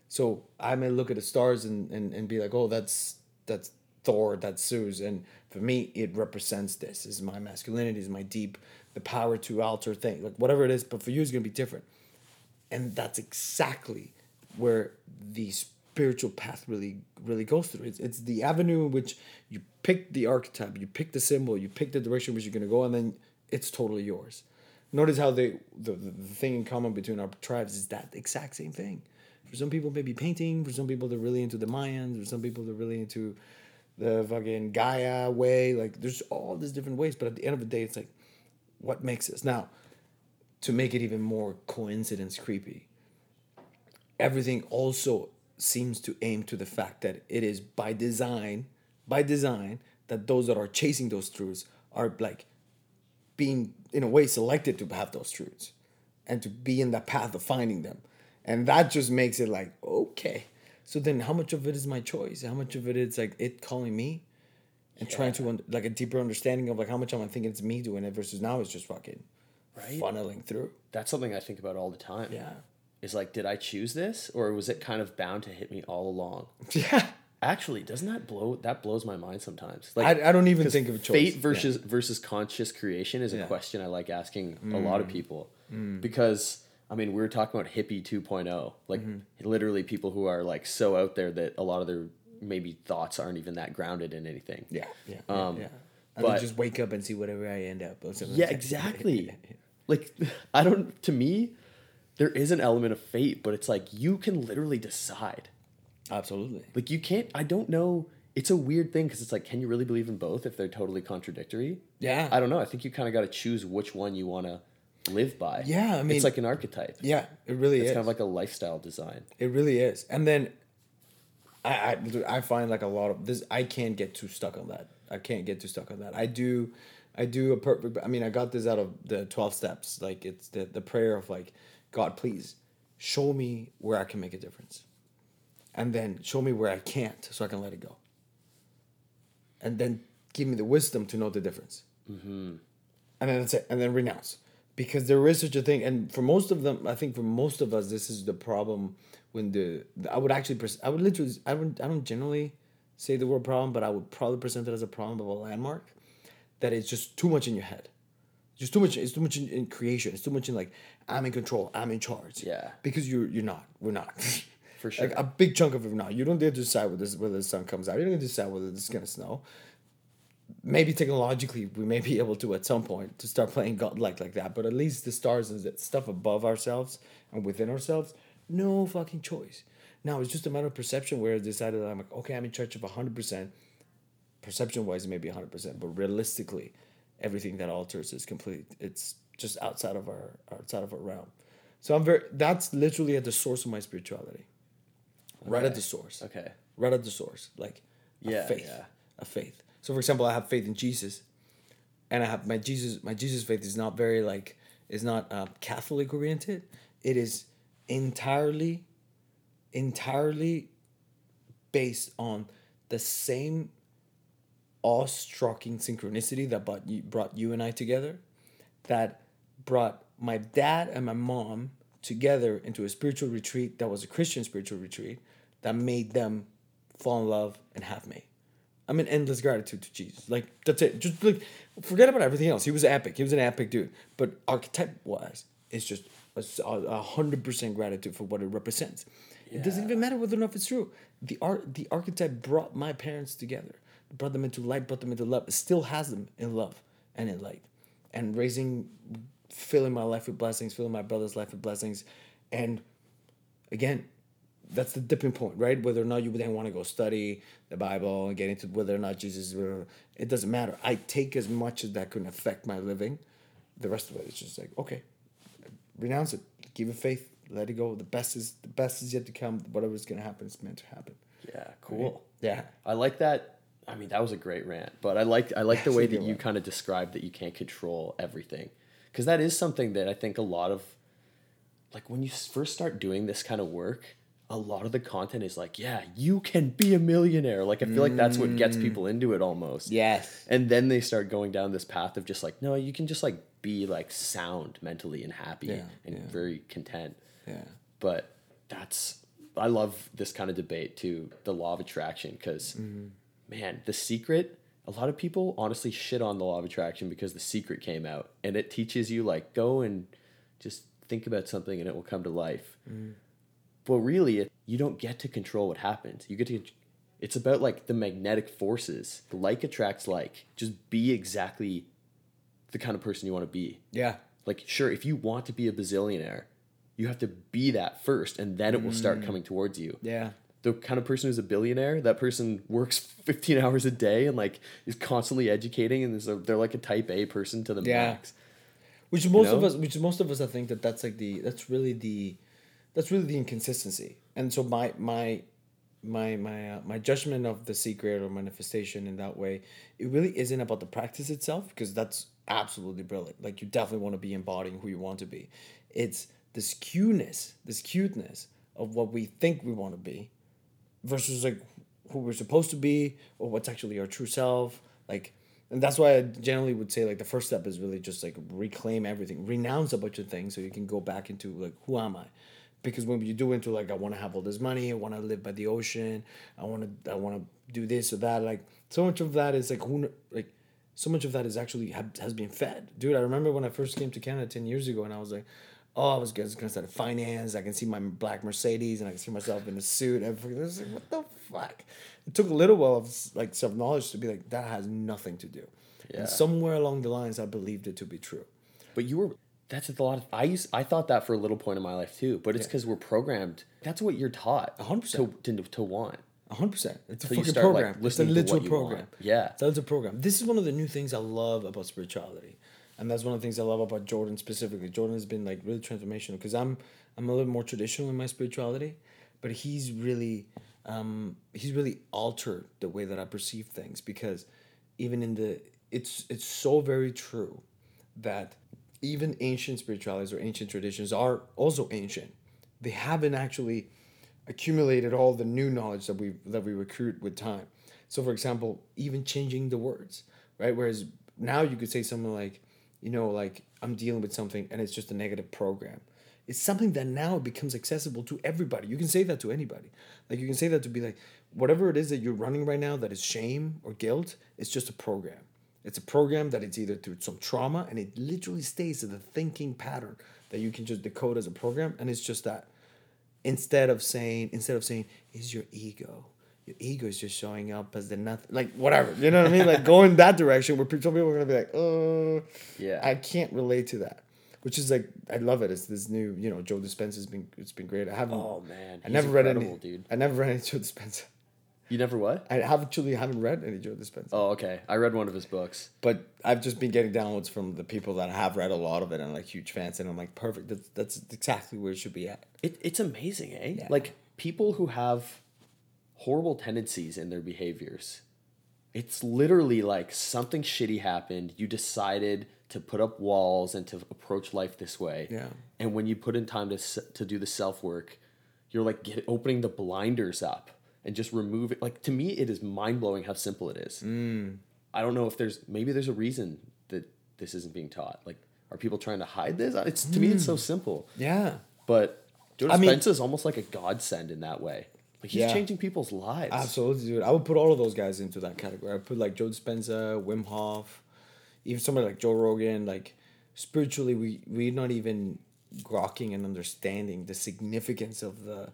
So i may look at the stars and and, and be like oh that's that's thor that's zeus and for me it represents this, this is my masculinity is my deep the power to alter things like whatever it is but for you it's going to be different. And that's exactly where the spiritual path really really goes through. It's, it's the avenue in which you pick the archetype you pick the symbol you pick the direction which you're to go and then it's totally yours. Notice how they the, the, the thing in common between our tribes is that exact same thing. For some people maybe painting for some people they're really into the mayans for some people they're really into the fucking gaia way like there's all these different ways but at the end of the day it's like what makes us now to make it even more coincidence creepy everything also seems to aim to the fact that it is by design by design that those that are chasing those truths are like being in a way selected to have those truths and to be in that path of finding them. And that just makes it like okay. So then how much of it is my choice? How much of it is like it calling me? And trying to un- like a deeper understanding of like how much am i thinking it's me doing it versus now it's just fucking Right. funneling through. That's something I think about all the time. yeah Is like, did I choose this, or was it kind of bound to hit me all along? yeah Actually, doesn't that blow? That blows my mind sometimes. Like, I, I don't even think of a choice fate Yeah. versus versus conscious creation is a Yeah. Mm. question I like asking a lot of people because I mean we were talking about hippie 2.0 like Mm-hmm. literally people who are like so out there that a lot of their maybe thoughts aren't even that grounded in anything. Yeah, yeah, Um, yeah. And but- just wake up and see whatever I end up. Yeah, like exactly. Like I don't to me there is an element of fate, but it's like you can literally decide. Absolutely. Like you can't I don't know it's a weird thing because it's like can you really believe in both if they're totally contradictory? Yeah. I don't know. I think you kind of got to choose which one you want to live by. Yeah, I mean- it's like an archetype. yeah, it really It's is. kind of like a lifestyle design. it really is. And then I, I I find like a lot of this. I can't get too stuck on that. I can't get too stuck on that. I do, I do a perfect. I mean, I got this out of the twelve steps. Like it's the the prayer of like, God, please show me where I can make a difference, and then show me where I can't, so I can let it go. And then give me the wisdom to know the difference. Mm-hmm. And then that's it. And then renounce. Because there is such a thing. And for most of them, I think for most of us, this is the problem when the, I would actually, pres- I would literally, I, would, I don't generally say the word problem, but I would probably present it as a problem of a landmark that it's just too much in your head. Just too much. It's too much in, in creation. It's too much in like I'm in control. I'm in charge. Yeah. Because you're you're not. We're not. For sure. Like a big chunk of it, we're not. You don't get to decide whether this, whether the sun comes out. You don't get to decide whether it's gonna snow. Maybe technologically we may be able to at some point to start playing God like like that. But at least the stars and the stuff above ourselves and within ourselves, no fucking choice. Now it's just a matter of perception where I decided that I'm like, okay, I'm in charge of hundred percent perception wise, it may be 100%, but realistically, everything that alters is complete. It's just outside of our outside of our realm. So I'm very, that's literally at the source of my spirituality. Right at the source. Okay. Right at the source. Like Yeah, a faith. yeah. A faith. So for example, I have faith in Jesus. And I have my Jesus, my Jesus faith is not very like, is not uh, Catholic oriented. It is entirely, entirely based on the same awe-striking synchronicity that brought you, brought you and I together, that brought my dad and my mom together into a spiritual retreat that was a Christian spiritual retreat that made them fall in love and have me. I'm in endless gratitude to Jesus. Like that's it. Just like forget about everything else. He was epic. He was an epic dude. But archetype wise, it's just a a hundred percent gratitude for what it represents. It doesn't even matter whether or not it's true. The art, the archetype brought my parents together, brought them into light, brought them into love. It still has them in love and in light, and raising, filling my life with blessings, filling my brother's life with blessings, and again, that's the dipping point, right? Whether or not you then want to go study the Bible and get into whether or not Jesus, it doesn't matter. I take as much as that can affect my living. The rest of it is just like okay, renounce it, give it faith, let it go. The best is the best is yet to come. Whatever's gonna happen is meant to happen. Yeah, cool. Yeah. I like that. I mean, that was a great rant, but I like I like the way that you kind of described that you can't control everything, because that is something that I think a lot of, like when you first start doing this kind of work, a lot of the content is like, yeah, you can be a millionaire. Like I feel like that's what gets people into it almost. Yes. And then they start going down this path of just like, no, you can just like be like sound mentally and happy Yeah, and yeah. very content Yeah. but that's i love this kind of debate too the law of attraction because Mm-hmm. Man the secret a lot of people honestly shit on the law of attraction because the secret came out and it teaches you like go and just think about something and it will come to life Mm-hmm. but really it, you don't get to control what happens you get to it's about like the magnetic forces like attracts like just be exactly the kind of person you want to be Yeah. like sure if you want to be a bazillionaire you have to be that first and then it will Mm. start coming towards you Yeah. The kind of person who's a billionaire that person works 15 hours a day and like is constantly educating and a, they're like a type a person to the Yeah. max Which most of know? us, which most of us, I think that that's like the that's really the, that's really the inconsistency. And so my my, my my uh, my judgment of the secret or manifestation in that way, it really isn't about the practice itself because that's absolutely brilliant. Like you definitely want to be embodying who you want to be. It's this cuteness, this cuteness of what we think we want to be, versus like who we're supposed to be or what's actually our true self. Like and that's why i generally would say like the first step is really just like reclaim everything renounce a bunch of things so you can go back into like who am i? Because when you do into like i want to have all this money i want to live by the ocean i want to i want to do this or that like so much of that is like who like so much of that is actually have, has been fed. Dude i remember when i first came to canada 10 years ago and i was like oh i was gonna, gonna start finance i can see my black mercedes and i can see myself in a suit and. I was like what the fuck it took a little while of like self-knowledge to be like that has nothing to do Yeah. and somewhere along the lines i believed it to be true but you were that's a lot of i used i thought that for a little point in my life too but it's because we're programmed that's what you're taught 100%. to, to, to want hundred percent. It's a So fucking start, like, program. it's a literal program. Yeah. So it's a program. This is one of the new things I love about spirituality, and that's one of the things I love about Jordan specifically. Jordan has been like really transformational because I'm I'm a little more traditional in my spirituality, but he's really um, he's really altered the way that I perceive things because even in the it's it's so very true that even ancient spiritualities or ancient traditions are also ancient. They haven't actually accumulated all the new knowledge that we that we recruit with time. So, for example, even changing the words, right? Whereas now you could say something like, you know, like I'm dealing with something and it's just a negative program. It's something that now becomes accessible to everybody. You can say that to anybody. Like you can say that to be like, whatever it is that you're running right now that is shame or guilt, it's just a program. It's a program that it's either through some trauma and it literally stays as a thinking pattern that you can just decode as a program. And it's just that instead of saying instead of saying is your ego your ego is just showing up as the nothing like whatever you know what i mean like going that direction where people, some people are gonna be like oh Yeah. i can't relate to that which is like i love it it's this new you know joe dispenza has been it's been great i haven't Oh, man. i never read any dude. i never read any joe dispenza you never what i have actually haven't read any joe dispenza oh okay i read one of his books but I've just been getting downloads from the people that have read a lot of it and like huge fans, and I'm like, perfect. That's that's exactly where it should be at. It, it's amazing, eh? Yeah. Like people who have horrible tendencies in their behaviors. It's literally like something shitty happened. You decided to put up walls and to approach life this way. Yeah. And when you put in time to to do the self work, you're like get, opening the blinders up and just remove it. Like to me, it is mind blowing how simple it is. Mm. I don't know if there's maybe there's a reason that this isn't being taught. Like, are people trying to hide this? It's to me, it's so simple. Yeah. But Joe I mean- is almost like a godsend in that way. Like he's Yeah. changing people's lives. Absolutely, dude. I would put all of those guys into that category. I put like Joe Dispenza, Wim Hof, even somebody like Joe Rogan. Like spiritually, we we're not even grokking and understanding the significance of the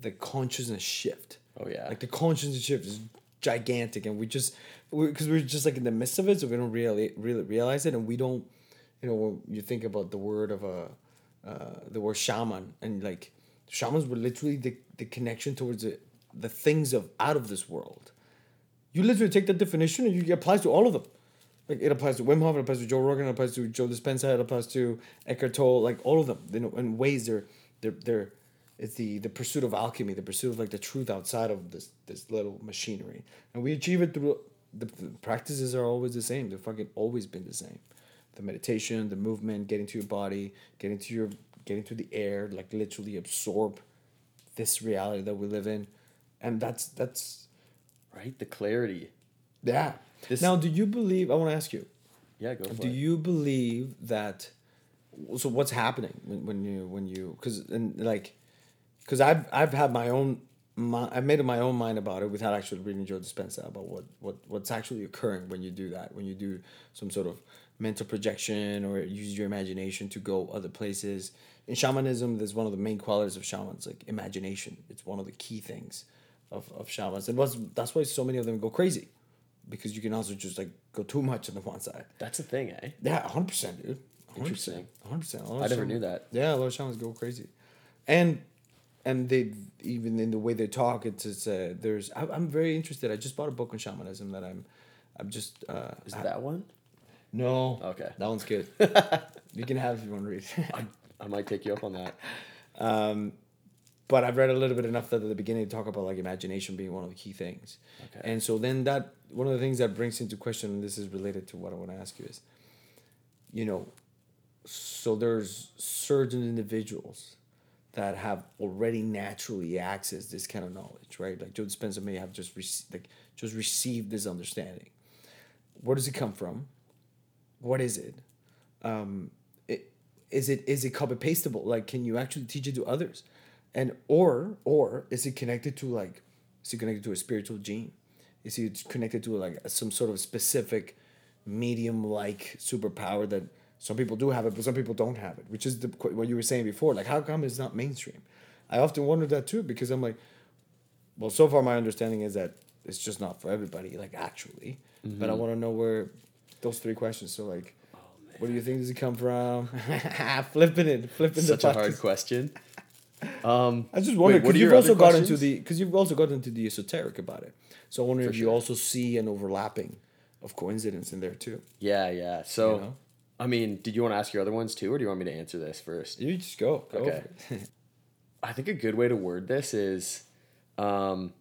the consciousness shift. Oh, yeah. like the consciousness shift is gigantic, and we just because we're just like in the midst of it, so we don't really really realize it, and we don't, you know, when you think about the word of a, uh, the word shaman, and like Shamans were literally the, the connection towards the, the things of out of this world. You literally take that definition and you it applies to all of them. Like it applies to Wim Hof, it applies to Joe Rogan, it applies to Joe Dispenza, it applies to Eckhart Tolle, like all of them. You know, in ways they're they're they're it's the the pursuit of alchemy, the pursuit of like the truth outside of this this little machinery, and we achieve it through the, the practices are always the same. They've fucking always been the same. The meditation, the movement, getting to your body, getting to your getting into the air, like literally absorb this reality that we live in, and that's that's Right? The clarity. yeah. This- now, do you believe? I want to ask you. Yeah, go for Do it. you believe that? So what's happening when, when you when you because and like, because I've I've had my own. My, I've made up my own mind about it without actually reading Joe Dispenza about what, what what's actually occurring when you do that when you do some sort of mental projection or use your imagination to go other places. In shamanism, there's one of the main qualities of shamans like imagination. It's one of the key things of, of shamans, and was that's why so many of them go crazy, because you can also just like go too much on the one side. That's the thing, eh? Yeah, hundred percent, dude. Interesting. Hundred percent. I never knew that. Yeah, a lot of shamans go crazy, and and they even in the way they talk, it's it's uh, there's. I, I'm very interested. I just bought a book on shamanism that I'm, I'm just. Uh, Is I- that one? No? Okay. that one's good. you can have if you want to read. I, I might take you up on that. Um, but I've read a little bit enough that at the beginning to talk about like imagination being one of the key things. Okay. And so then that one of the things that brings into question, and this is related to what I want to ask you is, you know, so there's certain individuals that have already naturally accessed this kind of knowledge, right? Like Joe Dispenza may have just like just received this understanding. Where does it come from? What is it? Um, it is it is it copy pastable? Like, can you actually teach it to others? And or or is it connected to like is it connected to a spiritual gene? Is it connected to like some sort of specific medium like superpower that some people do have it, but some people don't have it? Which is the what you were saying before. Like, how come it's not mainstream? I often wonder that too because I'm like, well, so far my understanding is that it's just not for everybody. Like, actually, but I want to know where those three questions. So like. Where do you think does it come from? flipping it, flipping Such a hard question. Um, I just what because you've also got into the because you've also got into the esoteric about it. So I wonder For if you also see an overlapping of coincidence in there too. yeah, yeah. So, You know? I mean, did you want to ask your other ones too, or do you want me to answer this first? You just go. go Okay. I think a good way to word this is um,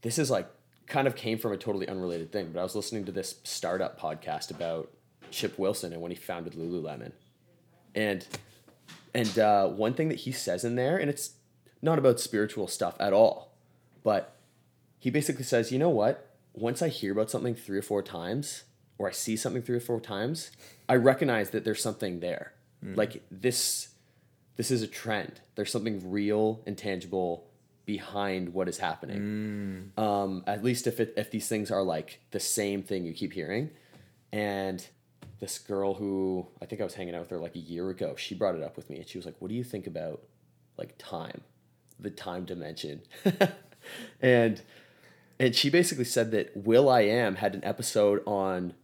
this is like kind of came from a totally unrelated thing, but I was listening to this startup podcast about Chip Wilson and when he founded Lululemon. And and uh, one thing that he says in there, and it's not about spiritual stuff at all, but he basically says, you know what? Once I hear about something three or four times, or I see something three or four times, I recognize that there's something there. Like this this is a trend. There's something real and tangible behind what is happening. Um, at least if it, if these things are like the same thing you keep hearing. And this girl who I think I was hanging out with her like a year ago, she brought it up with me and she was like, "What do you think about like time, the time dimension?" and and she basically said that will.i.am had an episode on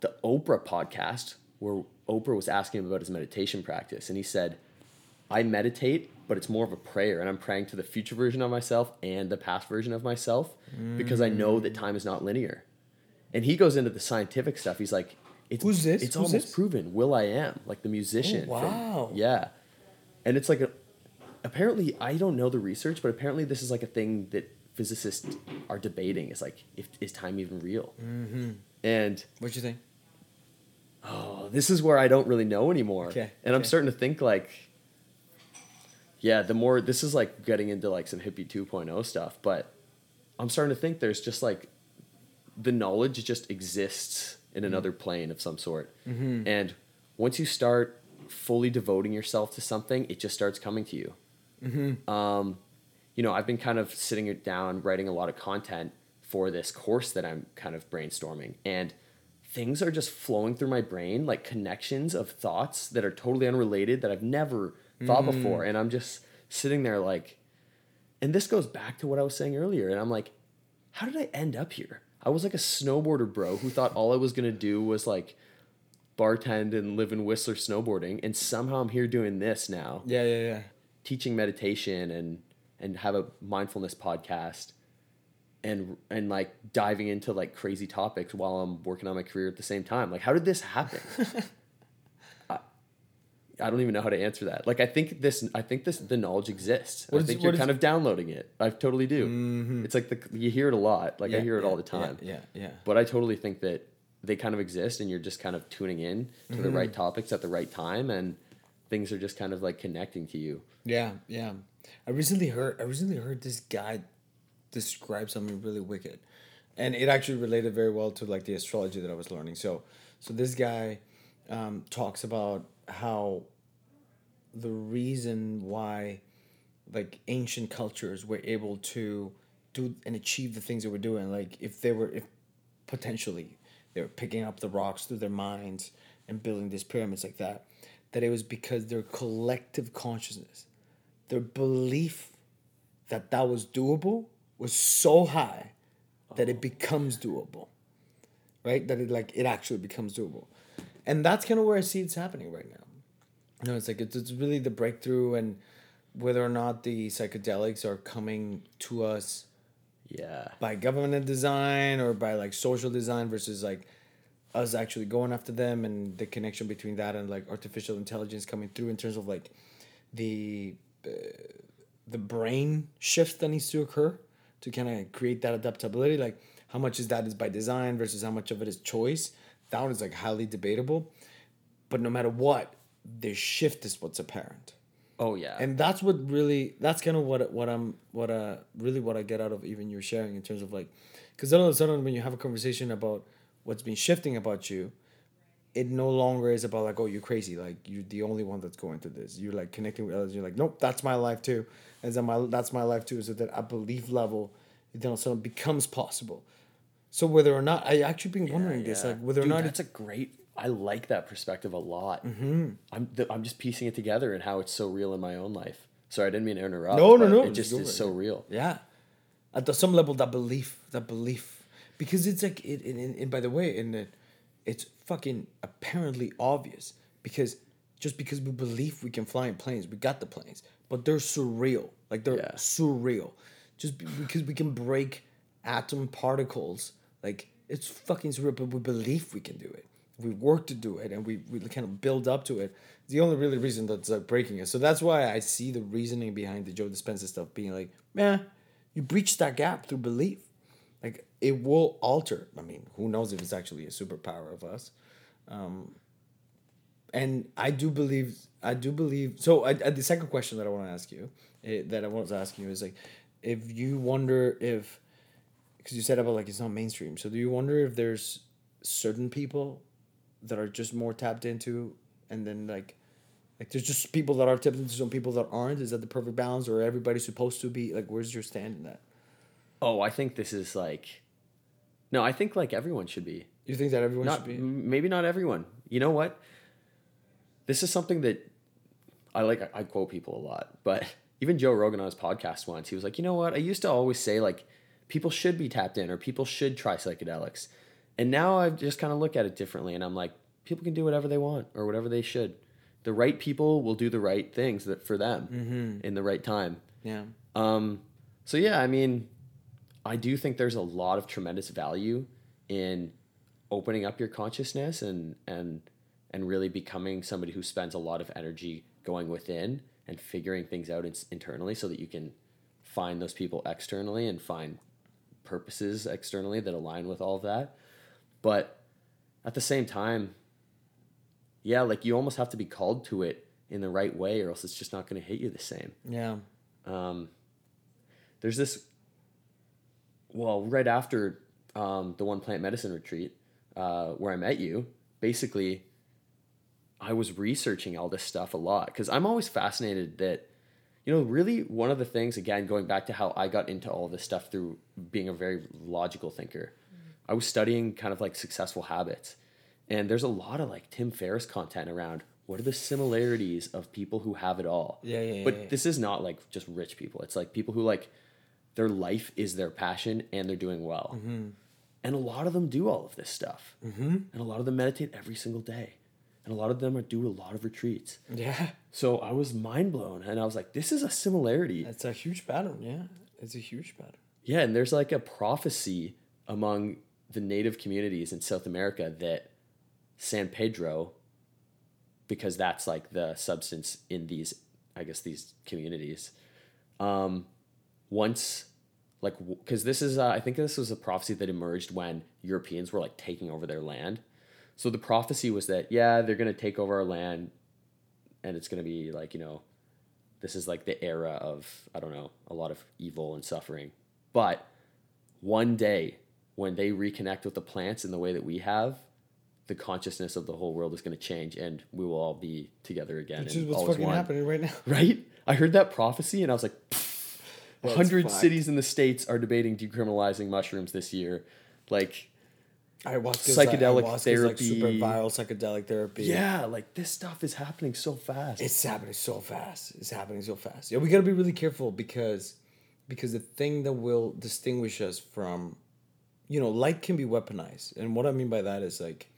the Oprah podcast where Oprah was asking him about his meditation practice, and he said, "I meditate, but it's more of a prayer, and I'm praying to the future version of myself and the past version of myself because I know that time is not linear." And he goes into the scientific stuff. He's like, "It's Who's this? It's Who's almost this? proven. will.i.am, like the musician. from- wow. yeah, and it's like a. Apparently, I don't know the research, but apparently this is like a thing that physicists are debating. Is like, if is time even real? Mm-hmm. And What do you think? oh, this is where I don't really know anymore. Okay, And I'm starting to think like, yeah, the more this is like getting into like some hippie 2.0 stuff, but I'm starting to think there's just like the knowledge just exists in mm-hmm. another plane of some sort. Mm-hmm. And once you start fully devoting yourself to something, it just starts coming to you. Mm-hmm. Um, you know, I've been kind of sitting it down, writing a lot of content for this course that I'm kind of brainstorming. And things are just flowing through my brain, like connections of thoughts that are totally unrelated that I've never thought mm. before. And I'm just sitting there like, and this goes back to what I was saying earlier. And I'm like, how did I end up here? I was like a snowboarder bro who thought all I was gonna do was like bartend and live in Whistler snowboarding, and somehow I'm here doing this now. Yeah, yeah, yeah. teaching meditation and and have a mindfulness podcast and and like diving into like crazy topics while I'm working on my career at the same time. Like how did this happen? I, don't even know how to answer that. Like I think this I think this the knowledge exists. I is- think you're is- kind of downloading it. I totally do. It's like the you hear it a lot. Like I hear it yeah, all the time. Yeah, yeah. yeah. But I totally think that they kind of exist and you're just kind of tuning in to the Mm-hmm. right topics at the right time and things are just kind of like connecting to you. Yeah, yeah. I recently heard I recently heard this guy describe something really wicked. And it actually related very well to like the astrology that I was learning. So so this guy um, talks about how the reason why like ancient cultures were able to do and achieve the things they we're doing. Like if they were if potentially they were picking up the rocks through their minds and building these pyramids like that that it was because their collective consciousness their belief that that was doable was so high that it oh. becomes doable right? That it like it actually becomes doable and that's kind of where i see it's happening right now. No, it's like it's, it's really the breakthrough and whether or not the psychedelics are coming to us Yeah. by government design or by like social design versus like us actually going after them and the connection between that and like artificial intelligence coming through in terms of like the uh, the brain shift that needs to occur to kind of create that adaptability. Like how much is that is by design versus how much of it is choice that one is like highly debatable but no matter what the shift is what's apparent. Oh yeah. and that's what really that's kind of what what I'm what uh really what I get out of even your sharing in terms of like because then all of a sudden when you have a conversation about what's been shifting about you it no longer is about like oh you're crazy like you're the only one that's going through this. You're like connecting with others you're like nope that's my life too. And then my that's my life too so that a belief level then all of a sudden becomes possible so whether or not I actually been wondering this Yeah. like whether Dude, or not that's a great. I like that perspective a lot. Mm-hmm. I'm th- I'm just piecing it together and how it's so real in my own life. Sorry, I didn't mean to interrupt. No, no, no, It just is it. so real. Yeah, at the, some level, that belief, that belief, because it's like it. And, and, and by the way, and it, it's fucking apparently obvious because just because we believe we can fly in planes, we got the planes, but they're surreal. Like they're Yeah. surreal, just because we can break atom particles. Like it's fucking surreal, but we believe we can do it. We work to do it, and we, we kind of build up to it. The only really reason that's like breaking it. So that's why I see the reasoning behind the Joe Dispenza stuff being like, man, you breach that gap through belief. Like it will alter. I mean, who knows if it's actually a superpower of us. Um, and I do believe, I do believe. So I, I, the second question that I want to ask you, eh, that I was asking you is like, if you wonder if, because you said about like it's not mainstream. So do you wonder if there's certain people that are just more tapped into, and then like, like there's just people that are tapped into, some people that aren't. Is that the perfect balance, or everybody's supposed to be? Like, where's your stand in that? Oh, I think this is like. No, I think like everyone should be. You think that everyone Not should be? maybe not everyone. You know what? This is something that I like. I quote people a lot, but even Joe Rogan on his podcast once, he was like, you know what? I used to always say like people should be tapped in or people should try psychedelics, and now I just kind of look at it differently, and I'm like, people can do whatever they want or whatever they should. The right people will do the right things that for them in the right time. Yeah. Um, so yeah, I mean, I do think there's a lot of tremendous value in opening up your consciousness and and and really becoming somebody who spends a lot of energy going within and figuring things out in, internally so that you can find those people externally and find purposes externally that align with all of that. But at the same time, yeah, like you almost have to be called to it in the right way or else it's just not going to hit you the same Yeah. um, there's this well right after um, the one plant medicine retreat uh, where i met you basically i was researching all this stuff a lot because i'm always fascinated that you know really one of the things again going back to how i got into all this stuff through being a very logical thinker i was studying kind of like successful habits. And there's a lot of like tim ferriss content around what are the similarities of people who have it all. Yeah, yeah, yeah, but yeah. this is not like just rich people. It's like people who like their life is their passion and they're doing well. And a lot of them do all of this stuff. Mm-hmm. and a lot of them meditate every single day and a lot of them are do a lot of retreats. Yeah. So I was mind blown, and I was like, "This is a similarity." It's a huge pattern. Yeah. It's a huge pattern. Yeah, and there's like a prophecy among the native communities in South America that San Pedro, because that's like the substance in these, I guess these communities, um, once, like, because this is, uh, I think this was a prophecy that emerged when Europeans were like taking over their land. So the prophecy was that yeah, they're gonna take over our land, and it's gonna be like you know, this is like the era of I don't know a lot of evil and suffering, but one day when they reconnect with the plants in the way that we have, the consciousness of the whole world is going to change and we will all be together again. Which and is what's fucking one. happening right now. Right? I heard that prophecy and I was like, a hundred cities in the states are debating decriminalizing mushrooms this year. Like, Ayahuasca's Psychedelic ayahuasca's therapy. Like super viral psychedelic therapy. yeah, like this stuff is happening so fast. It's happening so fast. It's happening so fast. Yeah, we gotta be really careful because because the thing that will distinguish us from you know, light can be weaponized. And what I mean by that is like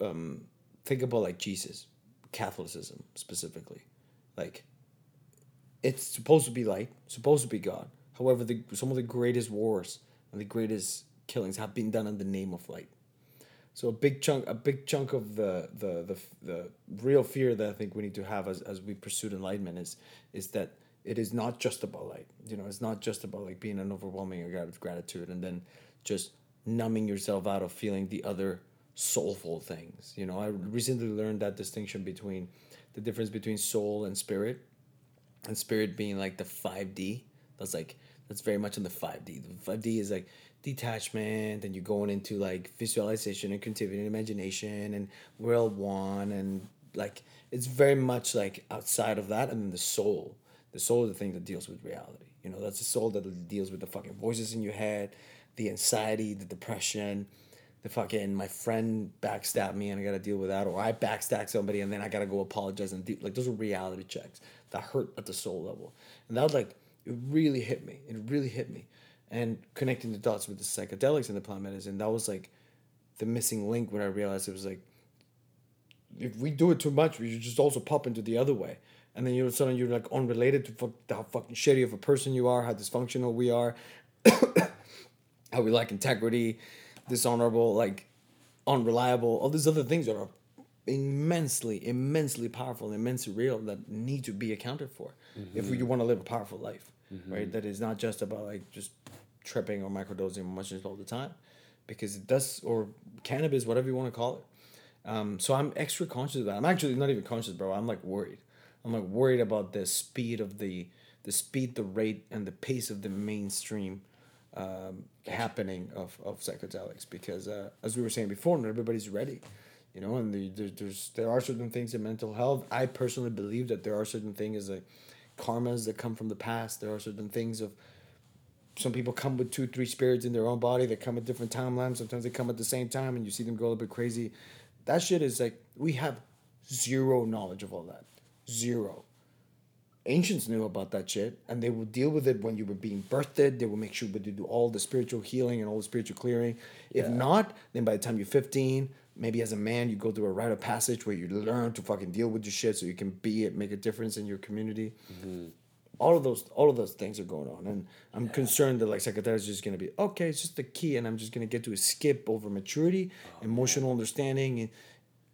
um think about like Jesus, Catholicism specifically. Like it's supposed to be light, supposed to be God. However, the some of the greatest wars and the greatest killings have been done in the name of light. So a big chunk, a big chunk of the the the, the real fear that I think we need to have as, as we pursue enlightenment is is that it is not just about light. You know, it's not just about like being an overwhelming of gratitude and then just numbing yourself out of feeling the other soulful things. You know, I recently learned that distinction between the difference between soul and spirit, and spirit being like the 5D. That's like that's very much in the 5D. The 5D is like detachment and you're going into like visualization and and imagination and world one and like it's very much like outside of that and then the soul. The soul is the thing that deals with reality. You know, that's the soul that deals with the fucking voices in your head, the anxiety, the depression, the fucking my friend backstabbed me and I gotta deal with that, or I backstab somebody and then I gotta go apologize and deal like those are reality checks that hurt at the soul level, and that was like it really hit me. It really hit me, and connecting the dots with the psychedelics and the plant medicine, that was like the missing link when I realized it was like if we do it too much, we should just also pop into the other way. And then you're suddenly you're like unrelated to fuck, how fucking shitty of a person you are, how dysfunctional we are, how we lack integrity, dishonorable, like unreliable, all these other things that are immensely, immensely powerful and immensely real that need to be accounted for if we mm-hmm. want to live a powerful life, right? Mm-hmm. That is not just about like just tripping or microdosing mushrooms all the time, because it does or cannabis, whatever you want to call it. Um, so I'm extra conscious of that. I'm actually not even conscious, bro. I'm like worried. I'm like worried about the speed of the the speed, the rate, and the pace of the mainstream um, happening of, of psychedelics because uh, as we were saying before, not everybody's ready. You know, and the, there, there's there are certain things in mental health. I personally believe that there are certain things like karmas that come from the past. There are certain things of some people come with two, three spirits in their own body. They come at different timelines. Sometimes they come at the same time, and you see them go a little bit crazy. That shit is like we have zero knowledge of all that. Zero. Ancients knew about that shit, and they would deal with it when you were being birthed. They would make sure that you do all the spiritual healing and all the spiritual clearing. If Yeah. not, then by the time you're 15, maybe as a man, you go through a rite of passage where you learn to fucking deal with your shit so you can be it, make a difference in your community mm-hmm. All of those all of those things are going on and i'm concerned that like psychedelics is just going to be okay it's just the key and i'm just going to get to a skip over maturity oh, emotional understanding and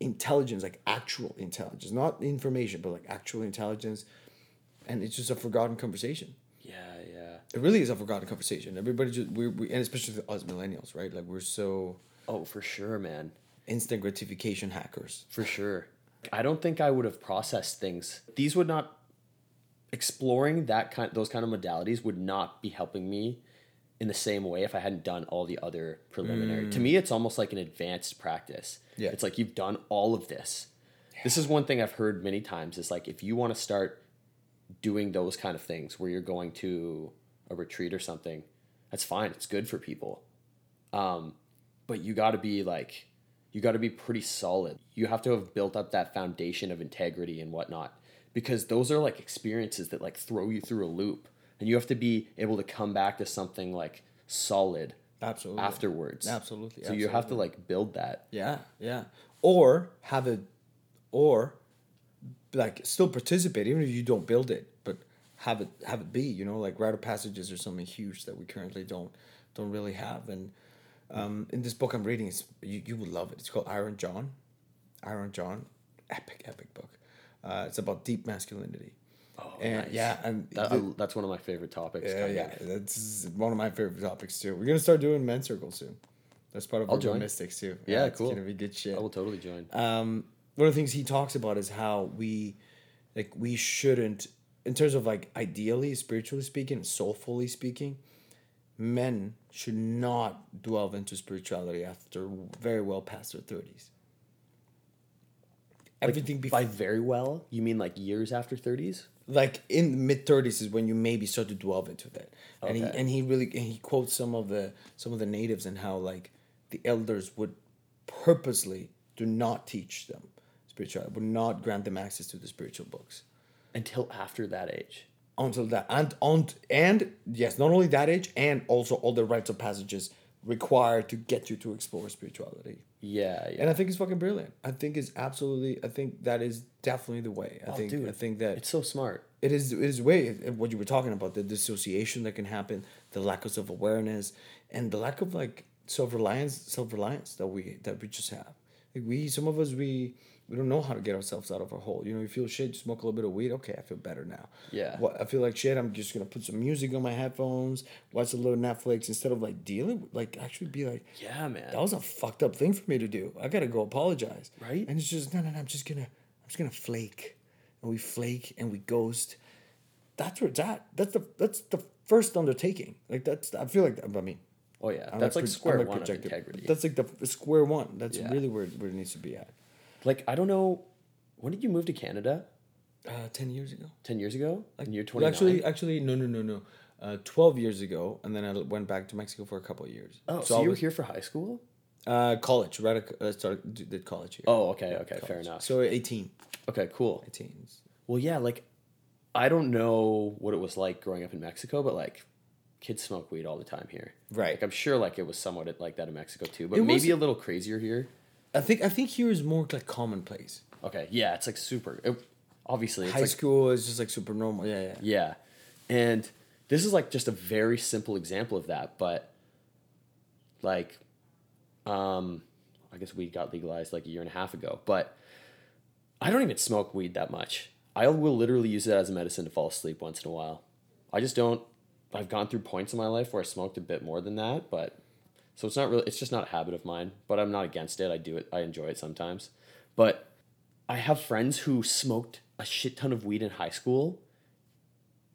intelligence like actual intelligence not information but like actual intelligence and it's just a forgotten conversation yeah, yeah. it really is a forgotten conversation everybody just we, we and especially us millennials right like we're so Oh, for sure, man. instant gratification hackers For sure. I don't think I would have processed things. These would not exploring that kind those kind of modalities would not be helping me in the same way if I hadn't done all the other preliminary. To me it's almost like an advanced practice. Yeah. It's like you've done all of this. This is one thing I've heard many times is like if you want to start doing those kind of things where you're going to a retreat or something, that's fine. It's good for people. Um, but you got to be like, you got to be pretty solid. You have to have built up that foundation of integrity and whatnot, because those are like experiences that like throw you through a loop, and you have to be able to come back to something like solid absolutely. afterwards. Absolutely, So you have to like build that. Yeah, yeah. or have it, or like still participate even if you don't build it, but have it have it be you know like rite of passages or something huge that we currently don't don't really have. And um, in this book I'm reading it's you, you would love it. It's called Iron John. Iron John. Epic epic book uh, it's about deep masculinity Oh, and nice. yeah and That, the- that's one of my favorite topics. yeah, kind yeah, of. that's one of my favorite topics too. We're gonna start doing men's circles soon. That's part of I'll our mystics too. Yeah, it's cool. gonna be good shit. I will totally join. Um, one of the things he talks about is how we, like, we shouldn't, in terms of like ideally, spiritually speaking, soulfully speaking, men should not delve into spirituality after very well past their thirties. Everything before By very well, you mean like years after 30s? like in mid thirties is when you maybe start to delve into that. And he Okay. and he really and he quotes some of the some of the natives and how like the elders would purposely do not teach them spirituality, would not grant them access to the spiritual books Until after that age. until that and on and yes, not only that age and also all the rites of passages required to get you to explore spirituality. Yeah, yeah. And I think it's fucking brilliant. I think it's absolutely. I think that is definitely the way. I Oh, think. dude, I think that it's so smart. it is it is way what you were talking about the dissociation that can happen the lack of self-awareness and the lack of like self-reliance self-reliance that we that we just have like we some of us we we don't know how to get ourselves out of our hole you know you feel shit you smoke a little bit of weed okay i feel better now Yeah. what i feel like shit i'm just gonna put some music on my headphones watch a little netflix instead of like dealing with, like actually be like Yeah, man. that was a fucked up thing for me to do. I gotta go apologize. Right? And it's just no, no, no. I'm just gonna, I'm just gonna flake, and we flake and we ghost. That's where it's at. That's the that's the first undertaking. Like that's I feel like I mean. oh, yeah. I'm That's like pro- square I'm one of integrity. That's like the, the square one. That's Yeah. really where where it needs to be at. Like, I don't know. When did you move to Canada? Uh, ten years ago. 10 years ago? and you're Well, 29? Actually, actually, no, no, no, no. Uh, Twelve years ago, and then I went back to Mexico for a couple of years. oh, so, I you were here for high school? Uh, college, right? Uh, started did college here. Oh, okay, okay, fair enough. So 18. Okay, cool. 18. Well, yeah, like, I don't know what it was like growing up in Mexico, but like, kids smoke weed all the time here. Right. Like, I'm sure like it was somewhat like that in Mexico too, but It maybe was- a little crazier here. I think I think here is more like commonplace. Okay, yeah, it's like super. It, obviously, it's High like school is just like super normal. Yeah, yeah. Yeah. And this is like just a very simple example of that, but like um I guess weed got legalized like a year and a half ago, but I don't even smoke weed that much. I will literally use it as a medicine to fall asleep once in a while. I just don't I've gone through points in my life where I smoked a bit more than that, but so it's not really it's just not a habit of mine, but I'm not against it. I do it. I enjoy it sometimes. But I have friends who smoked a shit ton of weed in high school.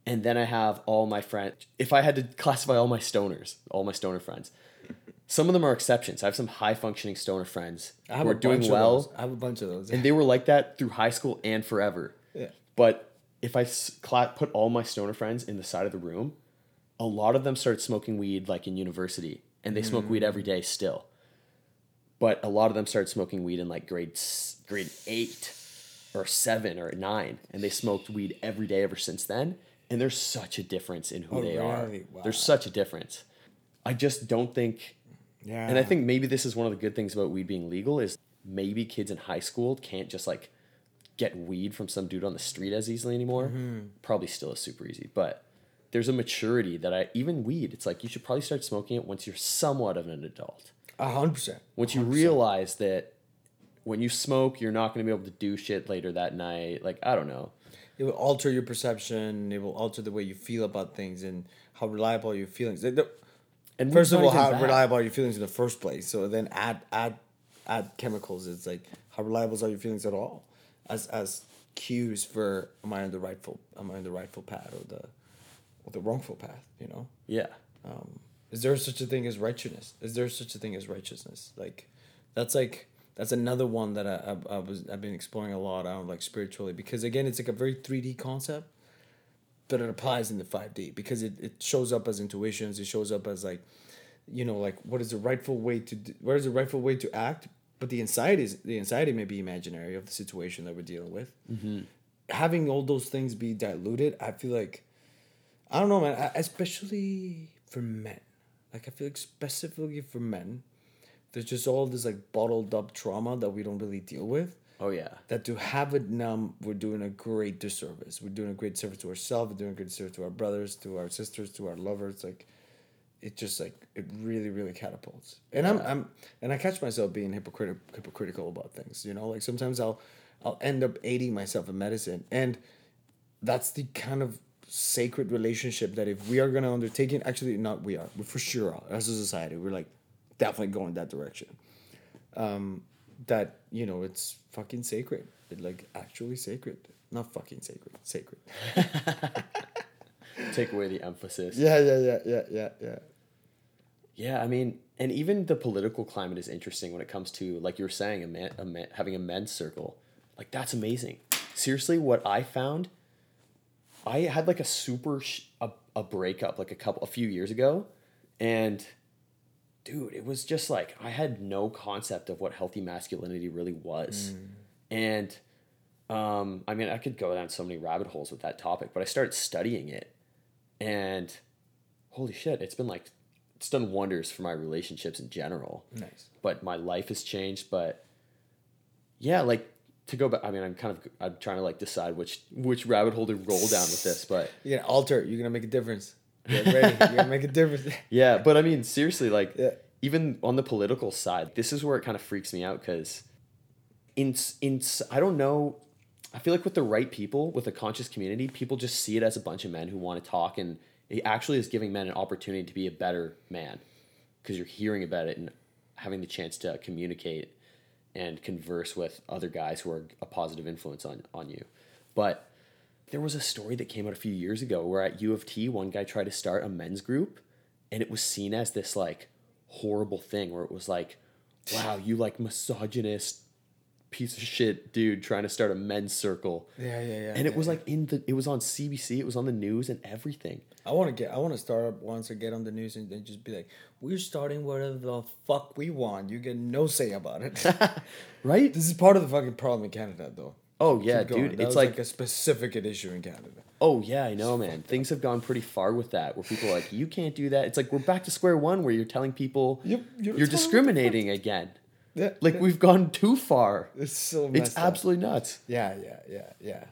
And then I have all my friends. If I had to classify all my stoners, all my stoner friends, some of them are exceptions. I have some high functioning stoner friends I who have are a doing bunch well, Of those. I have a bunch of those. and they were like that through high school and forever. yeah. But if I put all my stoner friends in the side of the room, a lot of them started smoking weed like in university, and they smoke weed every day still. But a lot of them started smoking weed in like grade grade eight or seven or nine, and they smoked weed every day ever since then. And there's such a difference in who Oh, they really? are. Wow. There's such a difference. I just don't think Yeah. and I think maybe this is one of the good things about weed being legal is maybe kids in high school can't just like get weed from some dude on the street as easily anymore. Mm-hmm. Probably still is super easy, but there's a maturity that I even weed. It's like you should probably start smoking it once you're somewhat of an adult. a hundred percent. Once you realize that when you smoke, you're not going to be able to do shit later that night. Like I don't know. It will alter your perception. It will alter the way you feel about things and how reliable your feelings. And First of all, how bad. reliable are your feelings in the first place? So then add add add chemicals. It's like how reliable are your feelings at all, as as cues for am I on the rightful am I on the rightful path or the the wrongful path? You know. Yeah. Um, is there such a thing as righteousness? Is there such a thing as righteousness? Like, that's like that's another one that I, I, I was I've been exploring a lot on like spiritually because again it's like a very three D concept, but it applies in the five D because it, it shows up as intuitions. It shows up as like, you know, like what is the rightful way to do, what is the rightful way to act? But the anxiety is the anxiety may be imaginary of the situation that we're dealing with. Mm-hmm. Having all those things be diluted, I feel like I don't know, man. I- Especially for men, like I feel like specifically for men, there's just all this like bottled up trauma that we don't really deal with Oh yeah. that to have it numb, we're doing a great disservice. We're doing a great service to ourselves. We're doing a great service to our brothers, to our sisters, to our lovers. Like, it just like it really, really catapults. And I'm, I'm, and I catch myself being hypocritical, hypocritical about things. You know, like sometimes I'll, I'll end up aiding myself in medicine, and that's the kind of sacred relationship that if we are gonna undertake it, actually not we are, we for sure are as a society, we're like definitely going that direction um, that you know it's fucking sacred it like actually sacred not fucking sacred sacred Take away the emphasis. yeah yeah yeah yeah yeah yeah Yeah, I mean, and even the political climate is interesting when it comes to, like you were saying, a man, a man having a men's circle. Like that's amazing. Seriously, what I found, I had like a super sh- a, a breakup like a couple a few years ago, and dude, it was just like I had no concept of what healthy masculinity really was, and um, I mean, I could go down so many rabbit holes with that topic, but I started studying it, and holy shit, it's been like it's done wonders for my relationships in general. nice But my life has changed. But yeah, like to go back. I mean, I'm kind of I'm trying to like decide which which rabbit hole to roll down with this. But you're gonna alter you're gonna make a difference get ready you're gonna make a difference yeah, but I mean, seriously, like Yeah. even on the political side, this is where it kind of freaks me out because in in I don't know. I feel like with the right people, with a conscious community, people just see it as a bunch of men who want to talk, and it actually is giving men an opportunity to be a better man because you're hearing about it and having the chance to communicate and converse with other guys who are a positive influence on on you. But there was a story that came out a few years ago where at U of T, one guy tried to start a men's group, and it was seen as this like horrible thing where it was like, wow, you like misogynist piece of shit dude trying to start a men's circle. yeah yeah yeah And it yeah, was yeah. like in the it was on CBC, it was on the news and everything. i want to get i want to start up once or get on the news and, then just be like we're starting whatever the fuck we want you get no say about it Right? this is part of the fucking problem in canada though Oh yeah, dude. That It's was like a specific issue in canada Oh yeah, I know, man. Things have gone pretty far with that, where people are like, "You can't do that." It's like we're back to square one, where you're telling people Yep, you're you're, discriminating again. Yeah Like we've gone too far. it's so It's messed up. absolutely nuts. Yeah, yeah, yeah, yeah.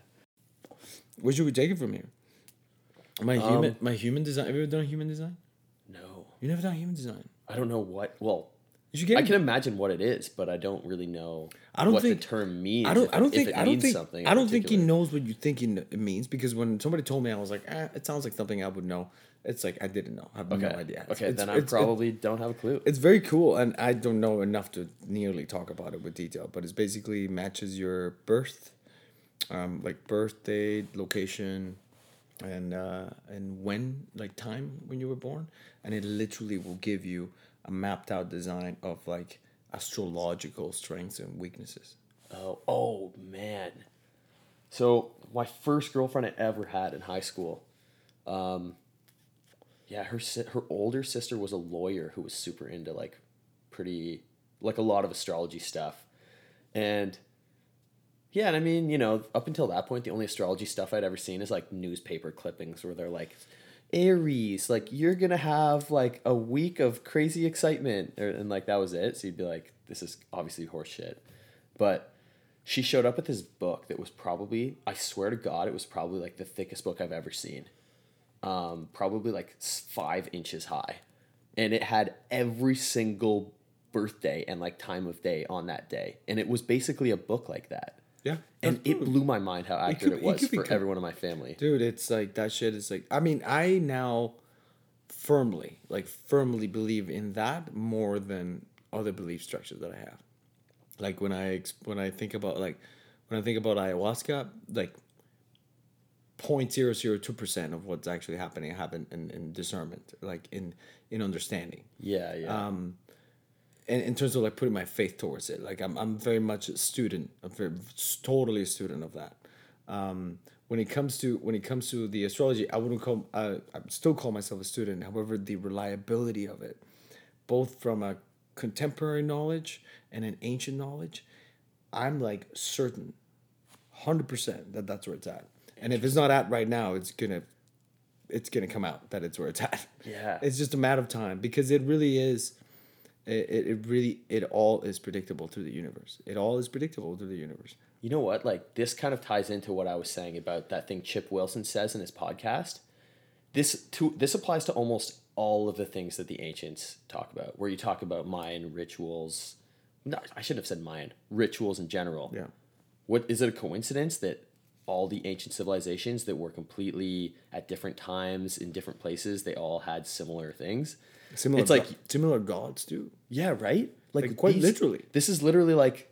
Where should we take it from here? My human, Um, my human design. Have you ever done human design? No, You never done human design. I don't know what. Well, You should get. I can imagine what it is, but I don't really know. I don't what think- the term means. I don't. if I don't think. it I don't think. something I don't think he knows what you think it means because when somebody told me, I was like, eh, it sounds like something I would know. It's like I didn't know. I have Okay. no idea. It's- Okay, it's- then I it's- probably don't have a clue. it's very cool, and I don't know enough to nearly talk about it with detail. But it's basically matches your birth, um, like birthday, location, and uh, and when, like time when you were born, and it literally will give you a mapped out design of like astrological strengths and weaknesses. Oh, oh man. So my first girlfriend I ever had in high school. Um, yeah, her her older sister was a lawyer who was super into like pretty like a lot of astrology stuff, and yeah, and I mean you know up until that point the only astrology stuff I'd ever seen is like newspaper clippings where they're like. Aries, like you're gonna have like a week of crazy excitement, and like that was it. So you'd be like, this is obviously horseshit. But she showed up with this book that was probably, I swear to God, it was probably like the thickest book I've ever seen. Um, probably like five inches high. And it had every single birthday and like time of day on that day. And it was basically a book like that. Yeah, And it blew my mind how accurate it, could- it was be for co- everyone in my family. dude it's like that shit is like i mean i now firmly like firmly believe in that more than other belief structures that i have like when i when i think about like when i think about ayahuasca like 0.002% of what's actually happening happen in, in discernment like in in understanding. Yeah, yeah. um in, in terms of like putting my faith towards it like i'm, I'm very much a student i'm very totally a student of that. Um when it comes to when it comes to the astrology i wouldn't call uh, i still call myself a student. However the reliability of it both from a contemporary knowledge and an ancient knowledge i'm like certain 100% that that's where it's at and if it's not at right now it's gonna it's gonna come out that it's where it's at Yeah. it's just a matter of time because it really is It, it, it really it all is predictable through the universe. It all is predictable through the universe. You know what? Like this kind of ties into what I was saying about that thing Chip Wilson says in his podcast. This to this applies to almost all of the things that the ancients talk about. Where you talk about Mayan rituals. No, I shouldn't have said Mayan rituals in general. Yeah. What is it a coincidence that all the ancient civilizations that were completely at different times in different places, they all had similar things? Similar It's like- similar gods too. Yeah, right? Like, Like, quite literally. This is literally like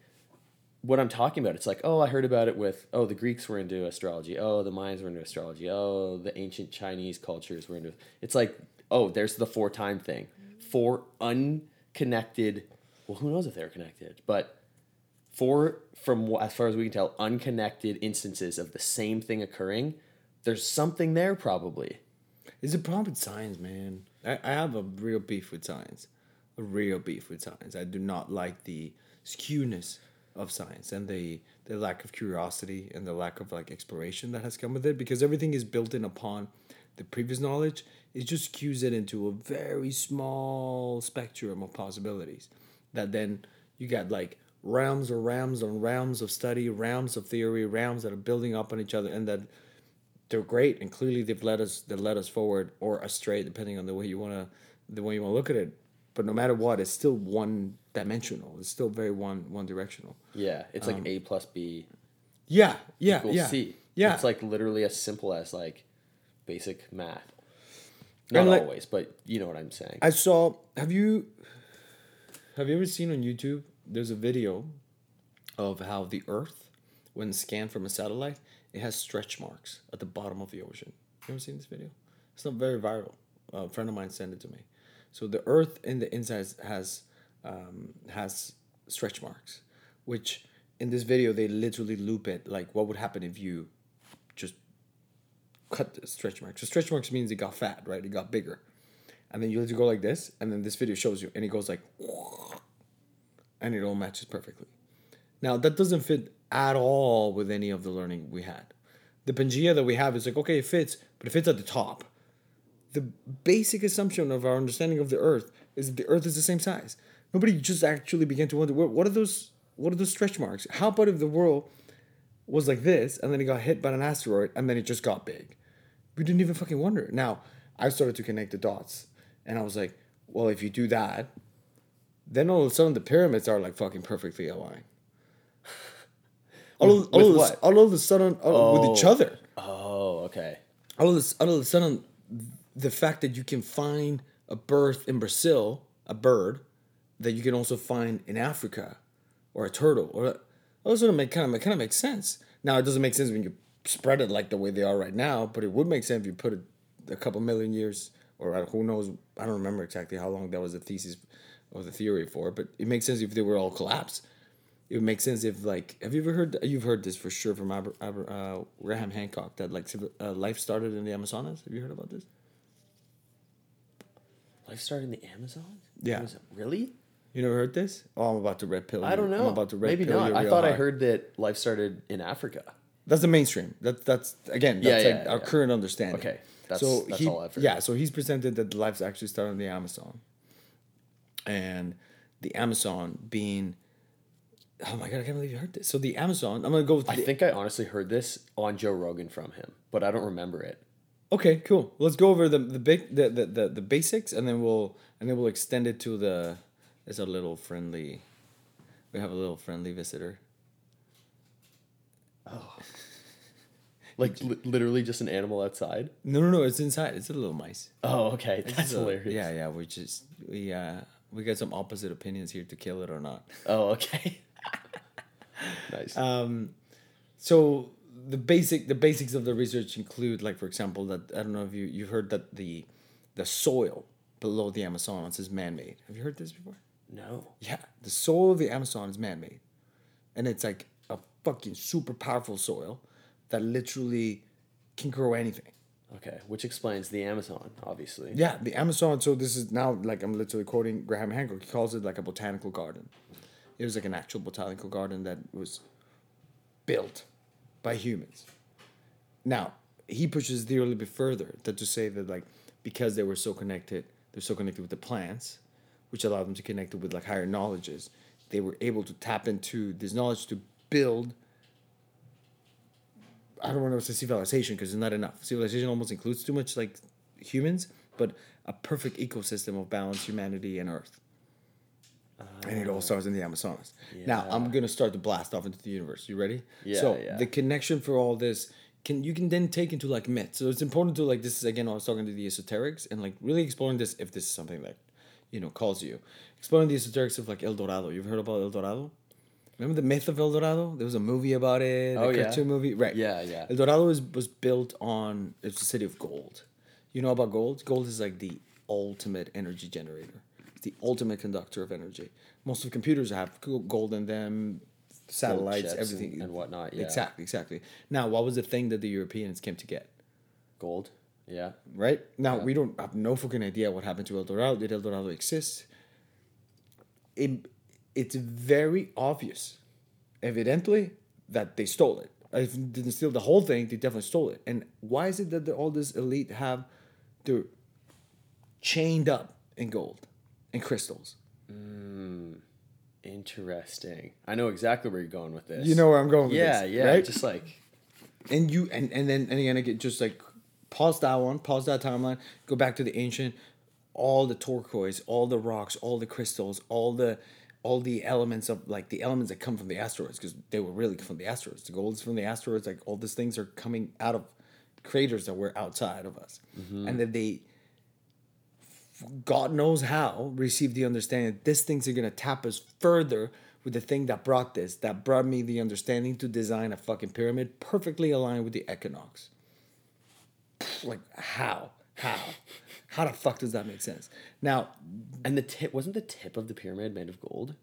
what I'm talking about. It's like, oh, I heard about it with, oh, the Greeks were into astrology. Oh, the Mayans were into astrology. Oh, the ancient Chinese cultures were into It's like, oh, there's the four time thing. Four unconnected, well, who knows if they're connected, but four, from as far as we can tell, unconnected instances of the same thing occurring. There's something there probably. It's a problem with science, man. I, I have a real beef with science. A real beef with science. I do not like the skewness of science and the the lack of curiosity and the lack of like exploration that has come with it because everything is built in upon the previous knowledge. It just skews it into a very small spectrum of possibilities. That then you got like realms or realms on realms of study, realms of theory, realms that are building up on each other and that they're great and clearly they've led us they led us forward or astray depending on the way you want to the way you want to look at it but no matter what it's still one dimensional it's still very one one directional Yeah, it's like um, A plus B yeah yeah yeah C. yeah It's like literally as simple as like basic math. Not like- always, but you know what I'm saying. i saw have you have you ever seen on youtube there's a video of how the earth when scanned from a satellite it has stretch marks at the bottom of the ocean. You ever seen this video? It's not very viral. A friend of mine sent it to me. So the earth in the inside has um, has stretch marks which in this video they literally loop it like what would happen if you just cut the stretch marks so stretch marks means it got fat right? It got bigger. And then you let it go like this and then this video shows you and it goes like and it all matches perfectly. Now that doesn't fit at all with any of the learning we had. The pangea that we have is like okay it fits but it fits at the top. The basic assumption of our understanding of the earth is that the earth is the same size. Nobody just actually began to wonder what, what are those what are those stretch marks? How about if the world was like this and then it got hit by an asteroid and then it just got big. We didn't even fucking wonder. Now i started to connect the dots and i was like well if you do that then all of a sudden the pyramids are like fucking perfectly aligned all, of, all, with of, a- what? all of a sudden all, with each Oh. other oh, okay. all of, a, all of a sudden, the fact that you can find a birth in Brazil, a bird, that you can also find in Africa, or a turtle, or all of a sudden, make kind of kind of makes sense. Now, it doesn't make sense when you spread it like the way they are right now, but it would make sense if you put it a couple million years, or uh, who knows? I don't remember exactly how long that was the thesis or the theory for, it, but it makes sense if they were all collapsed. It would make sense if like have you ever heard you've heard this for sure from Aber, Aber, uh, Graham Hancock that like uh, life started in the Amazonas. Have you heard about this? Life started in the Amazon? Yeah. It really? You never heard this? Oh, I'm about to red pill. I don't know. I'm about to red Maybe pill not. you I thought I heard that life started in Africa. That's the mainstream. That that's again. Yeah, That's yeah, like our yeah. current understanding. Okay, that's- so that's he, all I've heard. Yeah, so he's presented that the lives actually started in the Amazon, and the Amazon being. Oh my god! I can't believe you heard this. So the Amazon. I'm gonna go with. I the- think I honestly heard this on Joe Rogan from him, but I don't remember it. Okay, cool. Let's go over the the big the, the, the, the basics and then we'll and then we'll extend it to the it's a little friendly we have a little friendly visitor. Oh. like li- literally just an animal outside. No no no, it's inside. It's a little mice. Oh, okay. That's hilarious. Yeah, yeah, we just we uh we got some opposite opinions here to kill it or not. Oh, okay. nice. Um so the basic the basics of the research include like for example that I don't know if you you've heard that the the soil below the Amazons is man-made. Have you heard this before? no. Yeah, the soil of the Amazon is man made. And it's like a fucking super powerful soil that literally can grow anything. Okay, which explains the Amazon, obviously. Yeah, the Amazon, so this is now like I'm literally quoting Graham Hancock. He calls it like a botanical garden. It was like an actual botanical garden that was built by humans. Now, he pushes the a little bit further that to say that like because they were so connected, they're so connected with the plants, which allowed them to connect with like higher knowledges. They were able to tap into this knowledge to build. I don't want to say civilization because it's not enough. Civilization almost includes too much like humans, but a perfect ecosystem of balance, humanity, and Earth. and it all ah. starts in the Amazonas. Now I'm gonna start to blast off into the universe. You ready? Yeah, So yeah. the connection for all this can you can then take into like myths. So it's important to like this is again I was talking to the esoterics and like really exploring this if this is something that you know calls you. Exploring the esoterics of like El Dorado. You've heard about El Dorado? Remember the myth of El Dorado? There was a movie about it. Oh, a yeah? cartoon movie. Right. Yeah, yeah. El Dorado was was built on it's a city of gold. You know about gold? Gold is like the ultimate energy generator. It's the ultimate conductor of energy. Most of computers have gold in them, satellites, everything and- and whatnot, yeah. Exactly, exactly. Now, what was the thing that the Europeans came to get? Gold. Yeah. Right now, we don't have no fucking idea what happened to El Dorado. Did El Dorado exist? It, it's very obvious, evidently, that they stole it. If they didn't steal the whole thing, they definitely stole it. And why is it that the, all this elite have, they're chained up in gold and crystals? Hmm, interesting. I know exactly where you're going with this. You know where I'm going with Yeah, this, yeah. right? Just like and you and and then and again I get just like pause that one, pause that timeline, go back to the ancient, all the turquoise, all the rocks, all the crystals, all the all the elements of like the elements that come from the asteroids because they were really from the asteroids. The gold is from the asteroids. Like all these things are coming out of craters that were outside of us, mm-hmm. and that they. God knows how, received the understanding that these things are gonna tap us further with the thing that brought this, that brought me the understanding to design a fucking pyramid perfectly aligned with the equinox. Like how? How? How the fuck does that make sense? Now, and the tip wasn't the tip of the pyramid made of gold?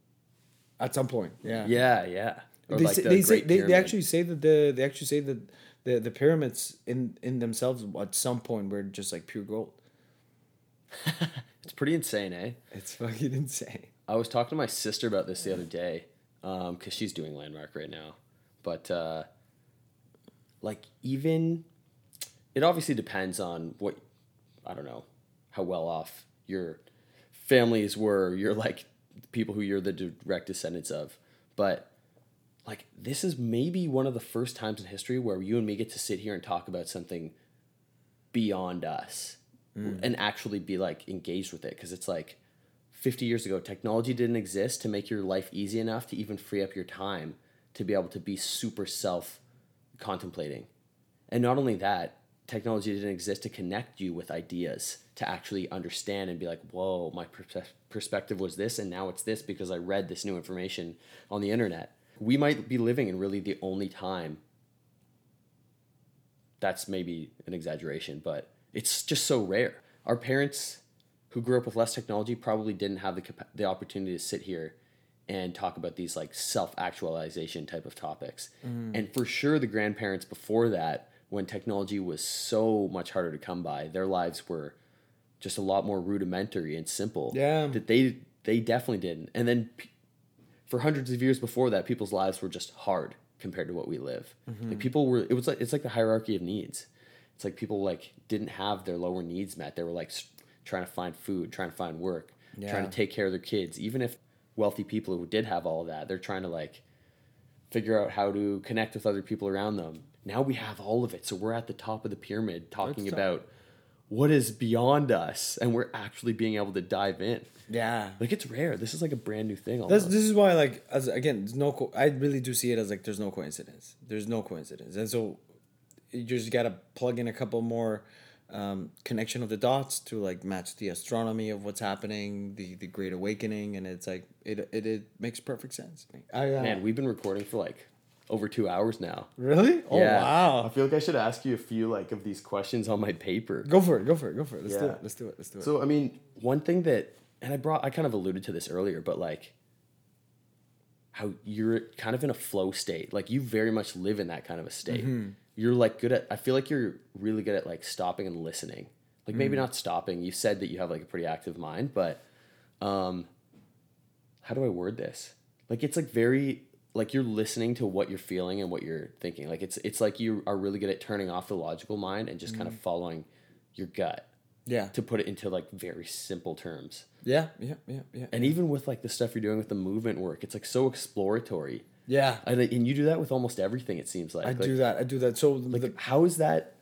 at some point, yeah. Yeah, yeah. Or They, like say, the they, say, they, they actually say that the they actually say that the, the pyramids in, in themselves at some point were just like pure gold. It's pretty insane, eh? It's fucking insane. I was talking to my sister about this the other day, um, because she's doing landmark right now. But uh, like even, it obviously depends on what, I don't know, how well off your families were. You're like people who you're the direct descendants of, but like this is maybe one of the first times in history where you and me get to sit here and talk about something beyond us hmm. and actually be like engaged with it. Because it's like 50 years ago technology didn't exist to make your life easy enough to even free up your time to be able to be super self contemplating and not only that technology didn't exist to connect you with ideas to actually understand and be like whoa my perspe- perspective was this and now it's this because i read this new information on the internet we might be living in really the only time that's maybe an exaggeration, but it's just so rare. Our parents who grew up with less technology probably didn't have the capa- the opportunity to sit here and talk about these like self-actualization type of topics. Mm. And for sure the grandparents before that when technology was so much harder to come by, their lives were just a lot more rudimentary and simple. Yeah. That they they definitely didn't. And then p- for hundreds of years before that, people's lives were just hard compared to what we live. Mm-hmm. Like people were, it was like it's like the hierarchy of needs. It's like people like didn't have their lower needs met. They were like trying to find food, trying to find work, trying to take care of their kids. Even if wealthy people who did have all of that, they're trying to like figure out how to connect with other people around them. Now we have all of it, so we're at the top of the pyramid talking That's about what is beyond us, and we're actually being able to dive in. Yeah. Like it's rare. This is like a brand new thing. That's, this is why, like, as again, there's no. Co- I really do see it as like there's no coincidence. There's no coincidence, and so you just gotta plug in a couple more um, connection of the dots to like match the astronomy of what's happening, the the Great Awakening, and it's like it it, it makes perfect sense. I uh, Man, we've been recording for like over two hours now. really? Oh I wow! I feel like I should ask you a few like of these questions on my paper. Go for it! Go for it! Go for it! Let's do Yeah. it! Let's do it! Let's do it! So I mean, one thing that, and I brought, I kind of alluded to this earlier, but like, how you're kind of in a flow state. Like you very much live in that kind of a state. You're like good at. I feel like you're really good at like stopping and listening. Like maybe not stopping. You said that you have like a pretty active mind, but, um, how do I word this? Like it's like very like you're listening to what you're feeling and what you're thinking. Like it's it's like you are really good at turning off the logical mind and just kind of mm. following your gut. Yeah. To put it into like very simple terms. Yeah, yeah, yeah, yeah. And even with like the stuff you're doing with the movement work, it's like so exploratory. yeah, I, and you do that with almost everything. It seems like. I Like, do that. I do that. So Like, the, how is that?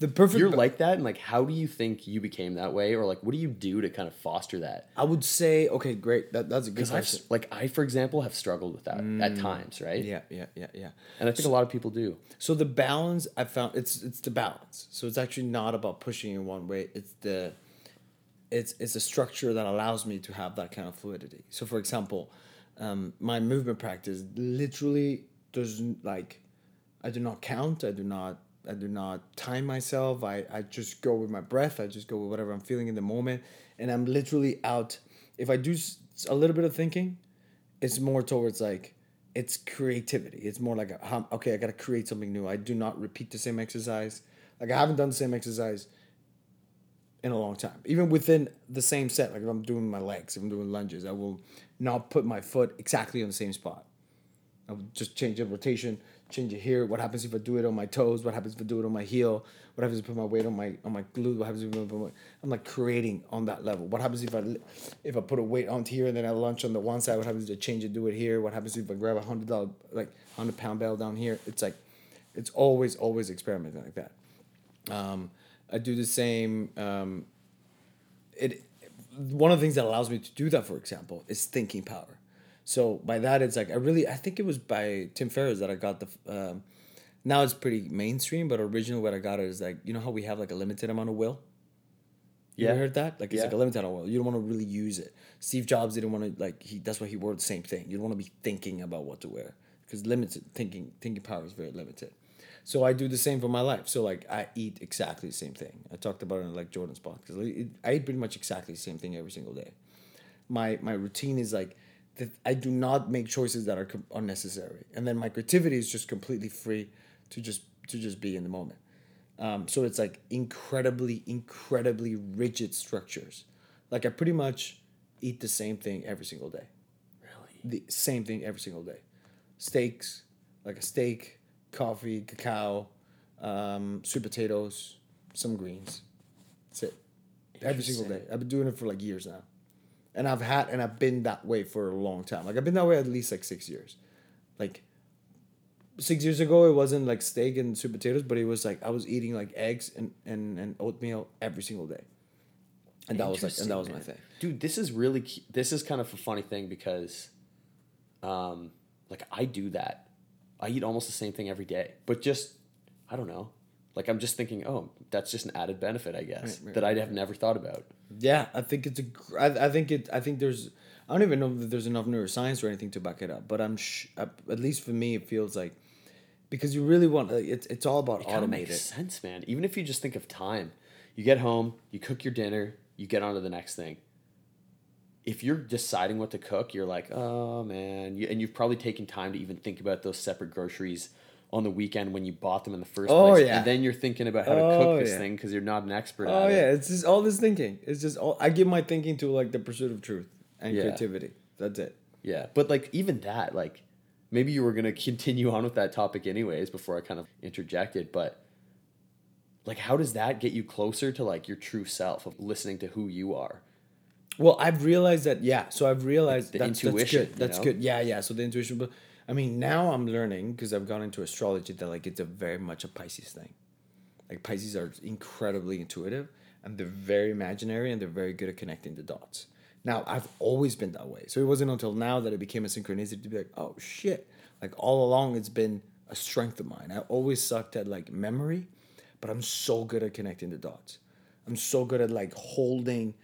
The perfect. You're like that, and like, how do you think you became that way, or like, what do you do to kind of foster that? I would say, okay, great. That that's a good Because I've question. like I, for example, have struggled with that at times, right? Yeah, yeah, yeah, yeah. And I think a lot of people do. So the balance I found it's it's the balance. So it's actually not about pushing in one way. It's the it's it's a structure that allows me to have that kind of fluidity. So for example, um, my movement practice literally doesn't like I do not count. I do not I do not time myself. I, I just go with my breath. I just go with whatever I'm feeling in the moment. And I'm literally out. If I do a little bit of thinking, it's more towards like it's creativity. It's more like a, okay, I gotta create something new. I do not repeat the same exercise. Like I haven't done the same exercise in a long time. Even within the same set, like if I'm doing my legs, if I'm doing lunges, I will not put my foot exactly on the same spot. I would just change the rotation, change it here. What happens if I do it on my toes? What happens if I do it on my heel? What happens if I put my weight on my on my glute? What happens if I put my, I'm like creating on that level? What happens if I if I put a weight onto here and then I lunge on the one side? What happens if I change it, do it here? What happens if I grab a hundred dollar like hundred pound bell down here? It's like, it's always always experimenting like that. Um, I do the same. Um, it one of the things that allows me to do that, for example, is thinking power. So by that, it's like I really I think it was by Tim Ferriss that I got the. Um, now it's pretty mainstream, but originally what I got it is like you know how we have like a limited amount of will. Yeah. You ever Yeah. heard that? Like it's Yeah. like a limited amount of will. You don't want to really use it. Steve Jobs didn't want to like he. That's why he wore the same thing. You don't want to be thinking about what to wear because limited thinking thinking power is very limited. So I do the same for my life. So like I eat exactly the same thing. I talked about it in like Jordan's podcast. I eat pretty much exactly the same thing every single day. My my routine is like that. I do not make choices that are com- unnecessary, and then my creativity is just completely free to just to just be in the moment. Um, so it's like incredibly, incredibly rigid structures. Like I pretty much eat the same thing every single day. Really? The same thing every single day. Steaks, like a steak, coffee, cacao, um, sweet potatoes, some greens. That's it. Every single day. I've been doing it for like years now. And I've had and I've been that way for a long time. Like I've been that way at least like six years. Like six years ago it wasn't like steak and sweet potatoes, but it was like I was eating like eggs and, and, and oatmeal every single day. And that was like and that was my thing. Dude, this is really this is kind of a funny thing because um like I do that. I eat almost the same thing every day, but just I don't know. Like I'm just thinking, oh, that's just an added benefit, I guess, Right, right, that I'd have never thought about. Yeah, I think it's a. I, I think it. I think there's. I don't even know if there's enough neuroscience or anything to back it up, but I'm. Sh- uh, at least for me, it feels like, because you really want. Like, it's it's all about It automated. makes sense, man. Even if you just think of time, you get home, you cook your dinner, you get on to the next thing. If you're deciding what to cook, you're like, oh man, you, and you've probably taken time to even think about those separate groceries on the weekend when you bought them in the first Oh, place, yeah. and then you're thinking about how to Oh, cook this yeah. thing because you're not an expert. Oh yeah, it. it's just all this thinking. It's just all. I give my thinking to like the pursuit of truth and Yeah. creativity. That's it. yeah. But like even that, like maybe you were gonna continue on with that topic anyways before I kind of interjected, but like how does that get you closer to like your true self of listening to who you are? Well, I've realized that. Yeah, so I've realized the that's, intuition, That's good. That's good. Yeah, yeah. So the intuition, but I mean, now I'm learning because I've gone into astrology that like it's a very much a Pisces thing. Like Pisces are incredibly intuitive and they're very imaginary and they're very good at connecting the dots. Now I've always been that way, so it wasn't until now that it became a synchronicity to be like, oh shit! Like all along, it's been a strength of mine. I always sucked at like memory, but I'm so good at connecting the dots. I'm so good at like holding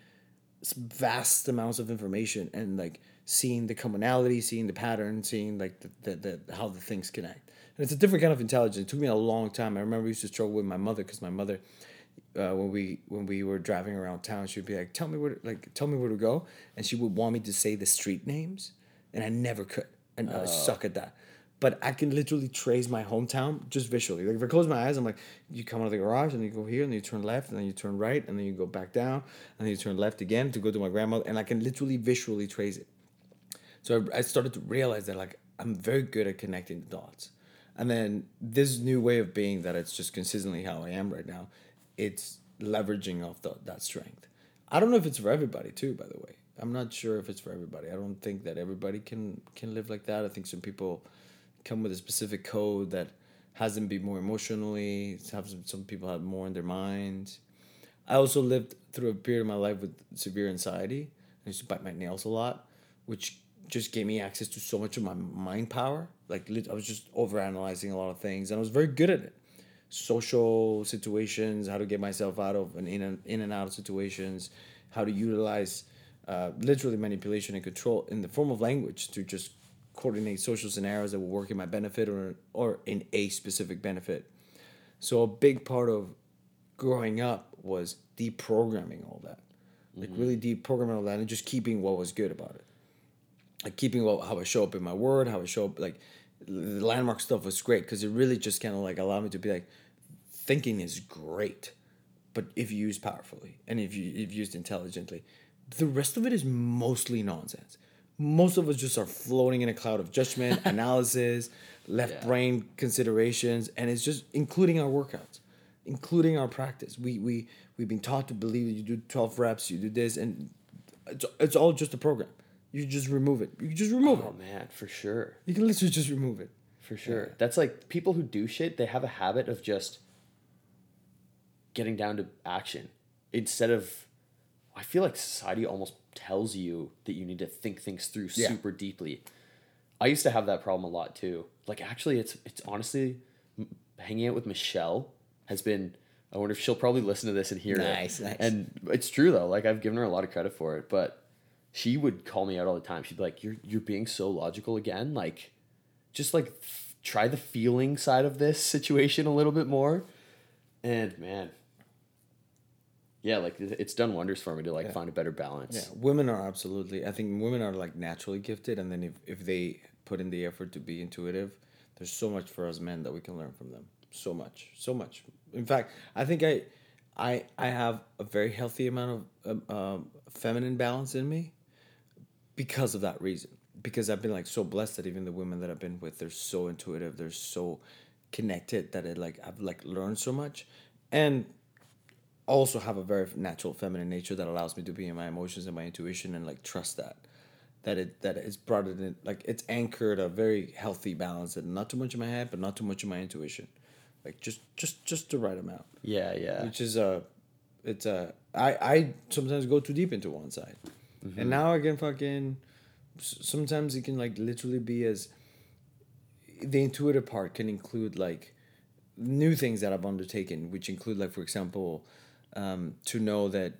vast amounts of information and like seeing the commonality, seeing the pattern, seeing like the, the, the how the things connect. And it's a different kind of intelligence. It took me a long time. I remember I used to struggle with my mother because my mother, uh, when we when we were driving around town, she'd be like, "Tell me where, to, like, tell me where to go," and she would want me to say the street names, and I never could, and I suck at that. But I can literally trace my hometown just visually. Like if I close my eyes, I'm like, you come out of the garage and you go here and then you turn left and then you turn right and then you go back down and then you turn left again to go to my grandmother and I can literally visually trace it. So I, started to realize that like I'm very good at connecting the dots. And then this new way of being that it's just consistently how I am right now, it's leveraging off the, that strength. I don't know if it's for everybody too. By the way, I'm not sure if it's for everybody. I don't think that everybody can can live like that. I think some people come with a specific code that has them be more emotionally. Have some, some people have more in their minds. I also lived through a period of my life with severe anxiety. I used to bite my nails a lot, which just gave me access to so much of my mind power. Like I was just overanalyzing a lot of things, and I was very good at it. Social situations, how to get myself out of and in and in and out of situations, how to utilize uh, literally manipulation and control in the form of language to just coordinate social scenarios that will work in my benefit or or in a specific benefit. So a big part of growing up was deprogramming all that, like really deprogramming all that, and just keeping what was good about it like keeping what, how I show up in my word, how I show up, like the landmark stuff was great because it really just kind of like allowed me to be like, thinking is great, but if you use powerfully and if you if used intelligently, the rest of it is mostly nonsense. Most of us just are floating in a cloud of judgment, analysis, left Yeah. brain considerations, and it's just including our workouts, including our practice. We we we've been taught to believe that you do twelve reps, you do this, and it's, it's all just a program. You just remove it. You can just remove Oh it. man, for sure. You can literally just remove it. For sure. That's like people who do shit, they have a habit of just getting down to action instead of I feel like society almost tells you that you need to think things through Yeah. super deeply. I used to have that problem a lot too. Like actually it's it's honestly m- hanging out with Michelle has been I wonder if she'll probably listen to this and hear Nice, it. nice. And it's true though. Like I've given her a lot of credit for it, but she would call me out all the time. She'd be like, "You're you're being so logical again. Like, just like f- try the feeling side of this situation a little bit more." And man, yeah, like it's done wonders for me to like Yeah. find a better balance. Yeah, women are absolutely. I think women are like naturally gifted, and then if if they put in the effort to be intuitive, there's so much for us men that we can learn from them. So much, so much. In fact, I think I, I I have a very healthy amount of um, um, feminine balance in me, because of that reason. Because I've been like so blessed that even the women that I've been with, they're so intuitive, they're so connected that it like I've like learned so much, and also have a very natural feminine nature that allows me to be in my emotions and my intuition and like trust that that it that it's brought it in like it's anchored a very healthy balance and not too much in my head but not too much in my intuition like just just just the right amount Yeah, yeah. which is a it's a I I sometimes go too deep into one side and now I can fucking sometimes it can like literally be as the intuitive part can include like new things that I've undertaken, which include like for example, um, to know that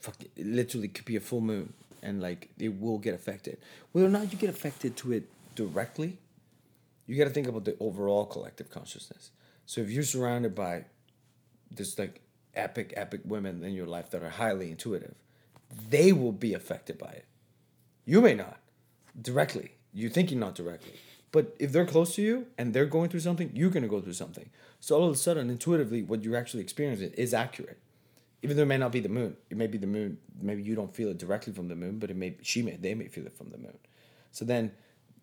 fuck it literally could be a full moon and like it will get affected. Whether or not you get affected to it directly, you got to think about the overall collective consciousness. So if you're surrounded by this like epic epic women in your life that are highly intuitive, they will be affected by it. You may not directly. You're thinking not directly. But if they're close to you and they're going through something, you're going to go through something. So all of a sudden, intuitively, what you're actually experiencing is accurate. Even though it may not be the moon. It may be the moon. Maybe you don't feel it directly from the moon, but it may she may they may feel it from the moon. So then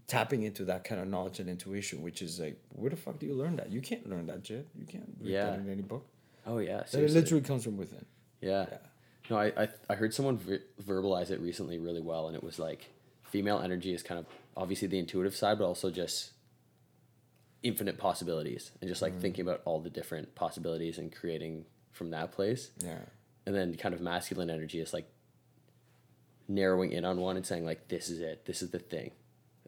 tapping into that kind of knowledge and intuition, which is like, where the fuck do you learn that? You can't learn that shit. You can't read Yeah. that in any book. Oh yeah. That it literally comes from within. Yeah. Yeah. No, I, I, I heard someone ver- verbalize it recently really well, and it was like female energy is kind of obviously the intuitive side, but also just infinite possibilities and just like thinking about all the different possibilities and creating from that place. Yeah. And then kind of masculine energy is like narrowing in on one and saying, like, this is it, this is the thing.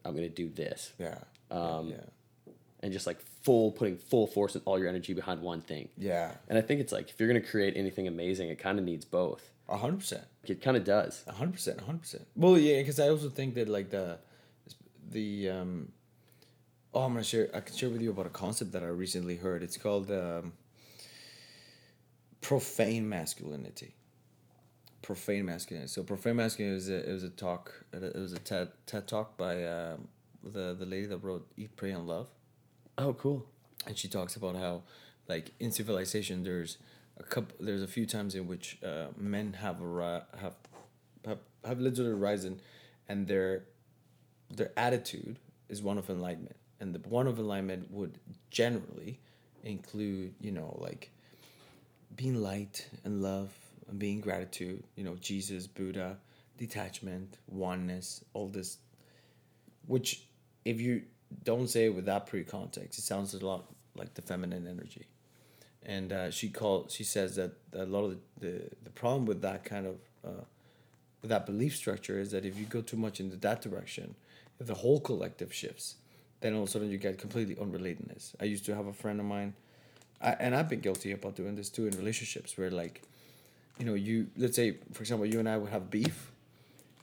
I'm going to do this. Yeah. Um, yeah. And just like full, putting full force and all your energy behind one thing. Yeah. And I think it's like if you're to create anything amazing, it kind of needs both. A hundred percent. It kind of does. A hundred percent, a hundred percent. Well, yeah, because I also think that like the, the um, oh, I'm gonna share. I can share with you about a concept that I recently heard. It's called um, profane masculinity. Profane masculinity. So profane masculinity was a, it was a talk. It was a TED TED talk by um, the the lady that wrote Eat, Pray, and Love Oh, cool. and she talks about how like in civilization there's a couple there's a few times in which uh, men have arri- have have have literally risen and their their attitude is one of enlightenment and the one of enlightenment would generally include you know like being light and love and being gratitude. You know, Jesus, Buddha, detachment, oneness, all this. Which, if you don't say it with that pre context, it sounds a lot like the feminine energy. And uh, she called. She says that a lot of the, the, the problem with that kind of uh, with that belief structure is that if you go too much into that direction, if the whole collective shifts, then all of a sudden you get completely unrelatedness. I used to have a friend of mine, I, and I've been guilty about doing this too in relationships where like, you know, you let's say for example you and I would have beef,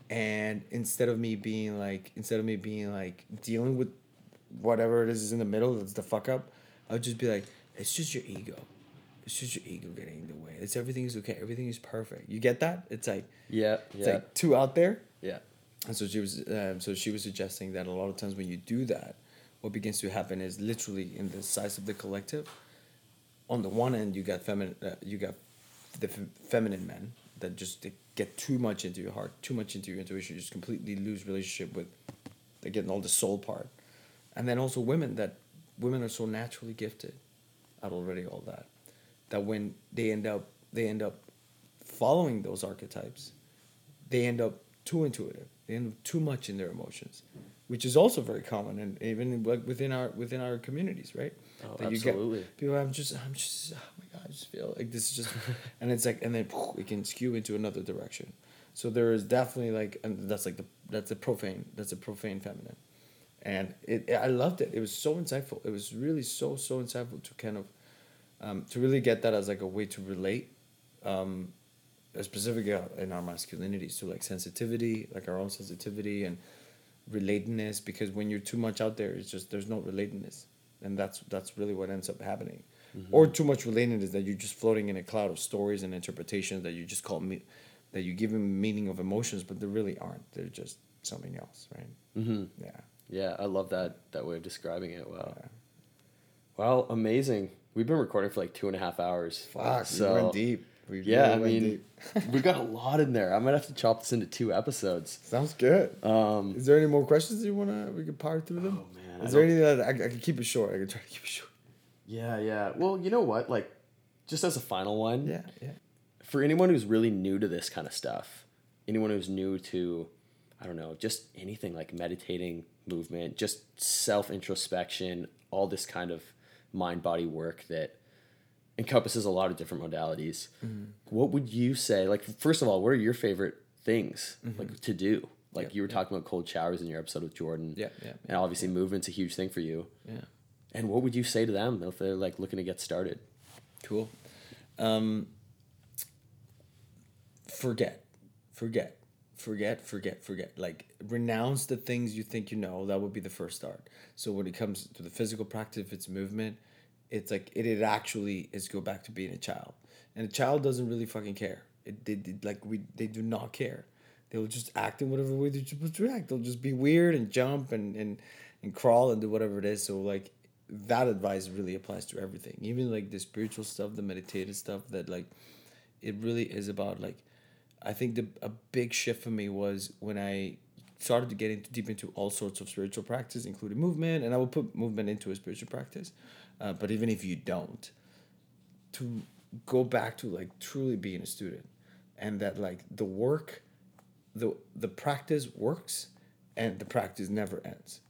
and instead of me being like instead of me being like dealing with whatever it is is in the middle that's the fuck up, I would just be like, it's just your ego. It's just your ego getting in the way. It's everything is okay. Everything is perfect. You get that? It's like Yeah, it's yeah, like too out there. yeah. And so she was, um, so she was suggesting that a lot of times when you do that, what begins to happen is literally in the size of the collective. On the one end, you got feminine, uh, you got the f- feminine men that just they get too much into your heart, too much into your intuition, you just completely lose relationship with, they getting all the soul part, and then also women that women are so naturally gifted, at already all that, that when they end up they end up following those archetypes, they end up too intuitive. They end up too much in their emotions, which is also very common and even like within our within our communities, right? Oh, That absolutely. Get people. I'm just. I'm just. Oh my god! I just feel like this is just, and it's like, and then it can skew into another direction. So there is definitely like, and that's like the that's a profane. That's a profane feminine, and it. I loved it. It was so insightful. It was really so so insightful to kind of, um, to really get that as like a way to relate, um, specifically in our masculinities to like sensitivity, like our own sensitivity and relatedness. Because when you're too much out there, it's just there's no relatedness, and that's that's really what ends up happening. Or too much relatedness that you're just floating in a cloud of stories and interpretations that you just call me, that you give them meaning of emotions, but they really aren't. They're just something else, right? Mm-hmm. Yeah. Yeah, I love that that way of describing it. Wow. Yeah. Well, amazing. We've been recording for like two and a half hours. Fuck, So- we went deep. We Yeah, I really went mean, we got a lot in there. I might have to chop this into two episodes. Sounds good. Um, Is there any more questions you wanna? We could power through them. Oh, man, I Is there anything that I, I can keep it short? I can try to keep it short. yeah, yeah. Well, you know what? Like, just as a final one, Yeah, yeah. for anyone who's really new to this kind of stuff, anyone who's new to, I don't know, just anything like meditating, movement, just self introspection, all this kind of mind body work that encompasses a lot of different modalities. Mm-hmm. What would you say? Like, first of all, what are your favorite things Mm-hmm. like to do? Like you were talking about cold showers in your episode with Jordan. Yeah, yeah, And obviously, movement's a huge thing for you. Yeah. And what would you say to them if they're like looking to get started? Cool. Um, forget, forget, forget, forget, forget. Like renounce the things you think you know. That would be the first start. So when it comes to the physical practice, if it's movement, it's like it, it actually is go back to being a child, and a child doesn't really fucking care. It they, like we they do not care. They'll just act in whatever way they're supposed to act. They'll just be weird and jump and and and crawl and do whatever it is. So like that advice really applies to everything even like the spiritual stuff the meditative stuff that like it really is about like i think the a big shift for me was when i started to get into deep into all sorts of spiritual practice including movement and i will put movement into a spiritual practice uh, but even if you don't to go back to like truly being a student and that like the work the the practice works and the practice never ends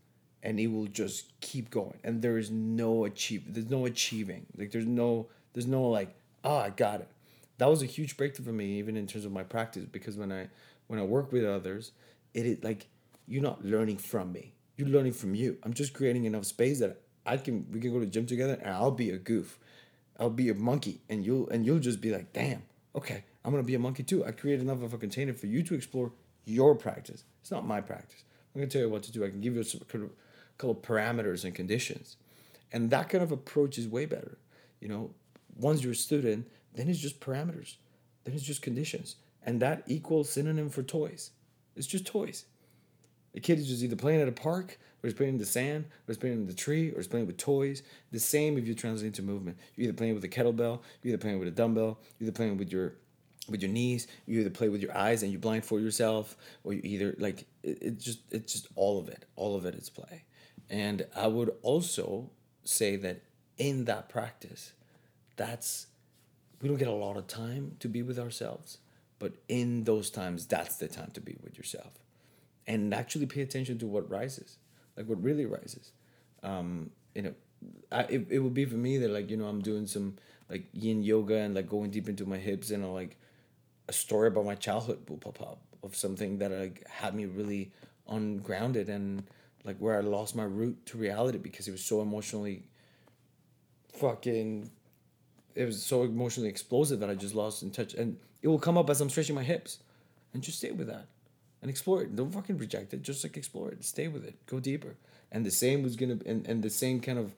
and it will just keep going and there is no achieve there's no achieving like there's no there's no like oh i got it that was a huge breakthrough for me even in terms of my practice because when i when i work with others it is like you're not learning from me you're learning from you i'm just creating enough space that i can we can go to the gym together and i'll be a goof I'll be a monkey and you'll and you'll just be like, damn, okay, I'm gonna be a monkey too. I create enough of a container for you to explore your practice. It's not my practice. I'm gonna tell you what to do. I can give you some kind of- couple of parameters and conditions. And that kind of approach is way better. You know, once you're a student, then it's just parameters. Then it's just conditions. And that equals synonym for toys. It's just toys. The kid is just either playing at a park, or he's playing in the sand, or he's playing in the tree, or he's playing with toys. The same if you translate into movement. You're either playing with a kettlebell, you're either playing with a dumbbell, you're either playing with your with your knees, you either play with your eyes and you blindfold yourself, or you either like it, it just it's just all of it. All of it is play. And I would also say that in that practice, that's we don't get a lot of time to be with ourselves, but in those times, that's the time to be with yourself, and actually pay attention to what rises, like what really rises. Um, you know, I, it, it would be for me that like you know I'm doing some like yin yoga and like going deep into my hips and like a story about my childhood will pop up of something that like had me really ungrounded and like where I lost my root to reality because it was so emotionally fucking it was so emotionally explosive that I just lost in touch and it will come up as I'm stretching my hips. And just stay with that and explore it. Don't fucking reject it. Just like explore it. Stay with it. Go deeper. And the same was gonna and, and the same kind of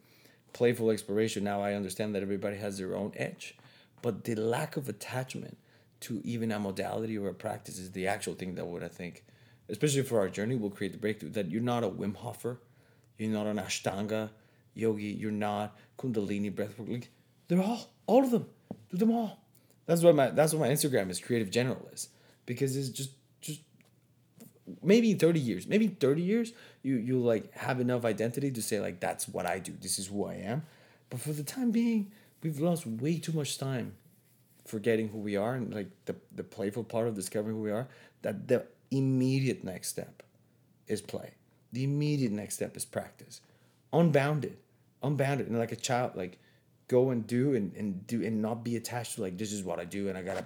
playful exploration. Now I understand that everybody has their own edge but the lack of attachment to even a modality or a practice is the actual thing that would I think especially for our journey will create the breakthrough. That you're not a Wim Hofer. You're not an Ashtanga yogi. You're not Kundalini breathwork. Like they're all all of them. Do them all. That's what my that's what my Instagram is Creative Generalists. Because it's just just maybe 30 years maybe 30 years you you like have enough identity to say like that's what I do. This is who I am. But for the time being we've lost way too much time forgetting who we are and like the, the playful part of discovering who we are that the immediate next step is play. The immediate next step is practice. Unbounded. Unbounded. And like a child like go and do and, and do and not be attached to like this is what i do and i gotta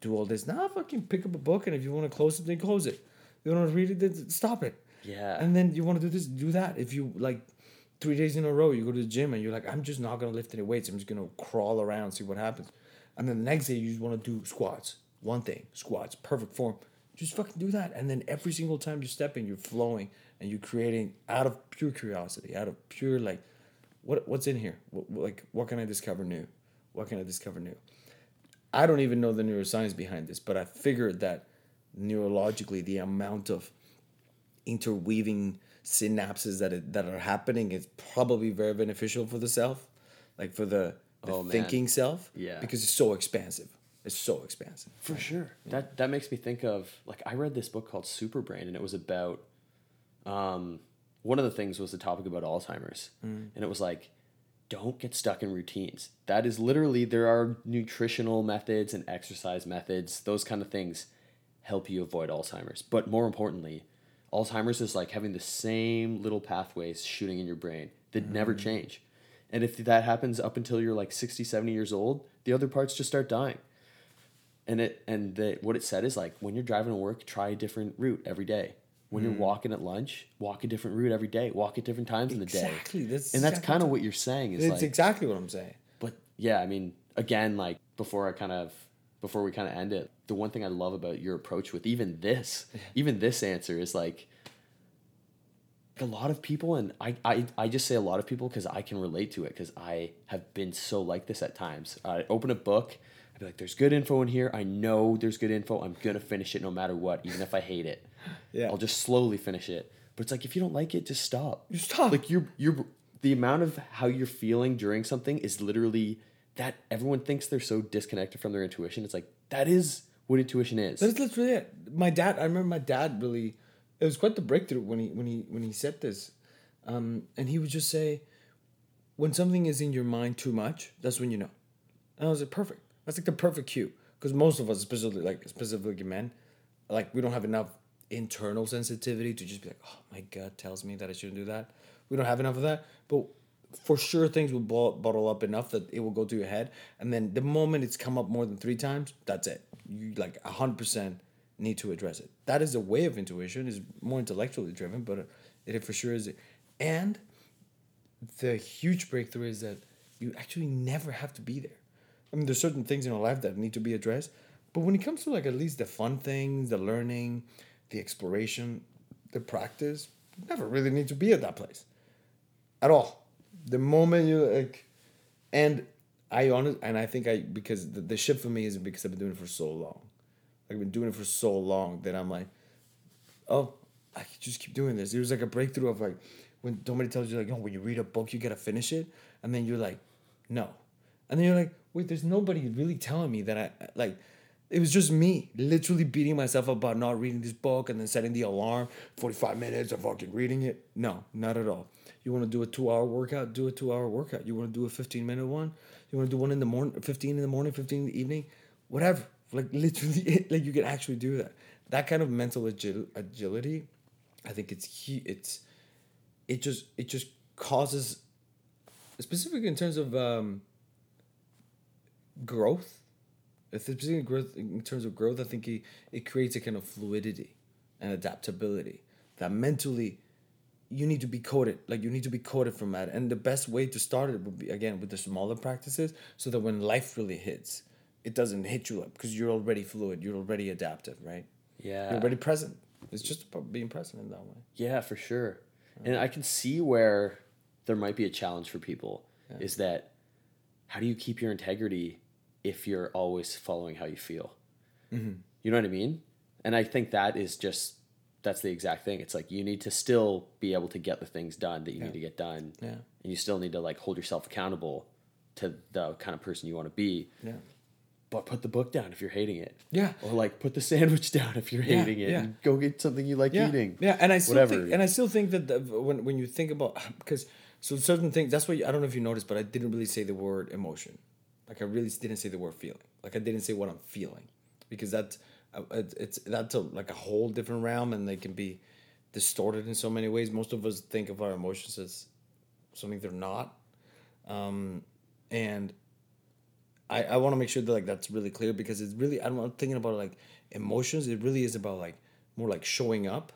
do all this. Now fucking pick up a book and if you want to close it then close it. You want to read it then stop it. Yeah. and then you want to do this do that. If you like three days in a row you go to the gym and you're like i'm just not gonna lift any weights. I'm just gonna crawl around see what happens. And then the next day you just want to do squats. One thing squats perfect form. Just fucking do that. And then every single time you step in, you're flowing and you're creating out of pure curiosity out of pure like what what's in here? What, like what can i discover new? What can i discover new? I don't even know the neuroscience behind this but i figured that neurologically the amount of interweaving synapses that it, that are happening is probably very beneficial for the self like for the, the Oh, thinking self Yeah. because it's so expansive. It's so expansive. For sure. That that makes me think of like I read this book called Super Brain and it was about um one of the things was the topic about Alzheimer's. Mm. And it was like don't get stuck in routines. That is literally there are nutritional methods and exercise methods, those kind of things help you avoid Alzheimer's. But more importantly, Alzheimer's is like having the same little pathways shooting in your brain that never mm. change. And if that happens up until you're like 60, 70 years old, the other parts just start dying and it and the what it said is like when you're driving to work try a different route every day when Hmm. you're walking at lunch walk a different route every day walk at different times in the day. Exactly, that's and that's exactly kind of what- what you're saying is it's like exactly what i'm saying. But yeah i mean again like before i kind of before we kind of end it the one thing i love about your approach with even this even this answer is like a lot of people and i i, I just say a lot of people because i can relate to it because i have been so like this at times. I open a book i'd be like there's good info in here. I know there's good info. I'm gonna finish it no matter what even if i hate it Yeah. i'll just slowly finish it but it's like if you don't like it just stop You stop. like you're you're the amount of how you're feeling during something is literally that everyone thinks they're so disconnected from their intuition it's like that is what intuition is That's literally it. My dad, I remember my dad really. It was quite the breakthrough when he when he when he said this, um, and he would just say, "When something is in your mind too much, that's when you know." And I was like, "Perfect. That's like the perfect cue." Because most of us, especially like specifically men, like we don't have enough internal sensitivity to just be like, "Oh, my gut tells me that I shouldn't do that." We don't have enough of that, but for sure things will bottle up enough that it will go to your head and then the moment it's come up more than three times that's it. You like 100% need to address it. That is a way of intuition is more intellectually driven but it for sure is. And the huge breakthrough is that you actually never have to be there. I mean there's certain things in our life that need to be addressed but when it comes to like at least the fun things the learning the exploration the practice never really need to be at that place at all. The moment you like, and I honest, and I think I because the, the shift for me is because I've been doing it for so long. like I've been doing it for so long that I'm like, oh, I just keep doing this. It was like a breakthrough of like when somebody tells you like, oh, when you read a book, you gotta finish it, and then you're like, no, and then you're like, wait, there's nobody really telling me that I like. It was just me, literally beating myself about not reading this book and then setting the alarm, 45 minutes of fucking reading it. No, not at all. You want to do a two hour workout, do a two hour workout. You want to do a 15 minute one, you want to do one in the morning, 15 in the morning, 15 in the evening, whatever. Like literally, like you can actually do that. That kind of mental agil- agility, I think it's it's, it just it just causes, specifically in terms of um, growth. Specifically growth in terms of growth, I think it, it creates a kind of fluidity and adaptability that mentally you need to be coded like you need to be coded from that. And the best way to start it would be again with the smaller practices so that when life really hits it doesn't hit you up because you're already fluid you're already adaptive right? Yeah. you're already present. It's just about being present in that way. Yeah, for sure. And I can see where there might be a challenge for people is that how do you keep your integrity if you're always following how you feel? Mm-hmm. You know what I mean? And I think that is just that's the exact thing. It's like you need to still be able to get the things done that you need to get done. Yeah. And you still need to like hold yourself accountable to the kind of person you want to be. yeah But put the book down if you're hating it. Yeah. Or like put the sandwich down if you're Yeah, hating it. yeah. And go get something you like yeah, eating. Yeah, and I still Whatever. think, and I still think that the, when when you think about because so certain things that's why I don't know if you noticed, but I didn't really say the word emotion. Like I really didn't say the word feeling. Like I didn't say what I'm feeling, because that's uh, it's, that's a, like a whole different realm, and they can be distorted in so many ways. Most of us think of our emotions as something they're not, um, and I, I want to make sure that like that's really clear because it's really I'm not thinking about like emotions. It really is about like more like showing up,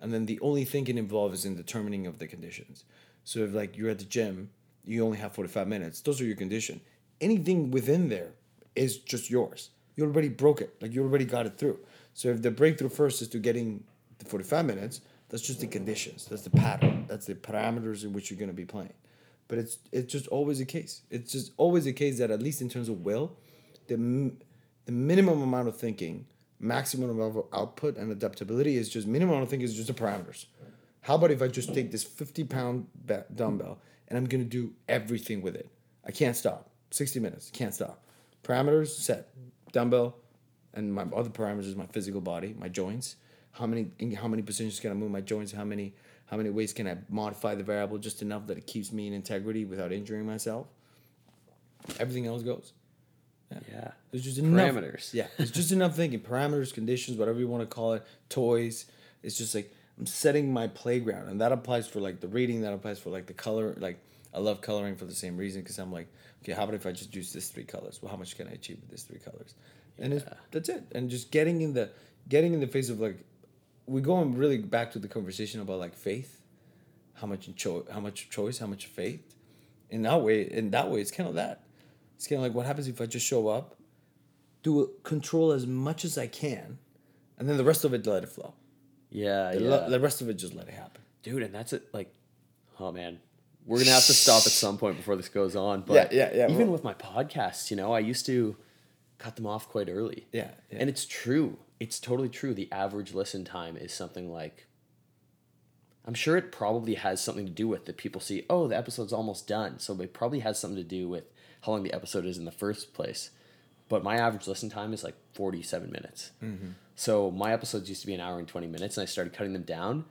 and then the only thinking involved is in determining of the conditions. So if like you're at the gym, you only have forty five minutes. Those are your condition. Anything within there is just yours. You already broke it. Like you already got it through. So if the breakthrough first is to getting the forty five minutes, that's just the conditions. That's the pattern. That's the parameters in which you're gonna be playing but it's it's just always the case. It's just always the case that at least in terms of will, the the minimum amount of thinking, maximum amount of output and adaptability is just minimum amount of thinking is just the parameters. How about if I just take this fifty pound ba- dumbbell and I'm gonna do everything with it? I can't stop. Sixty minutes, can't stop. Parameters set, dumbbell, and my other parameters is my physical body, my joints. How many in how many positions can I move my joints? How many how many ways can I modify the variable just enough that it keeps me in integrity without injuring myself? Everything else goes. Yeah. There's just enough Parameters. Yeah, it's just enough thinking. Parameters, conditions, whatever you want to call it, toys. It's just like I'm setting my playground, and that applies for like the reading. That applies for like the color. Like I love coloring for the same reason because I'm like, okay, how about if I just use this three colors? Well, how much can I achieve with these three colors? And it's, that's it. And just getting in the getting in the face of like, we're going really back to the conversation about like faith, how much cho- how much choice, how much faith. In that way, in that way, it's kind of that. It's kind of like what happens if I just show up, do control as much as I can, and then the rest of it let it flow. Yeah. The, yeah. the rest of it just let it happen. dude and that's it like oh man we're gonna have to stop at some point before this goes on but Yeah, yeah, yeah, even well- with my podcasts you know i used to cut them off quite early. Yeah, yeah. and it's true. It's totally true. The average listen time is something like i'm sure it probably has something to do with that people see oh the episode's almost done. So it probably has something to do with how long the episode is in the first place. But my average listen time is like 47 minutes. Mm-hmm. So my episodes used to be an hour and 20 minutes and i started cutting them down.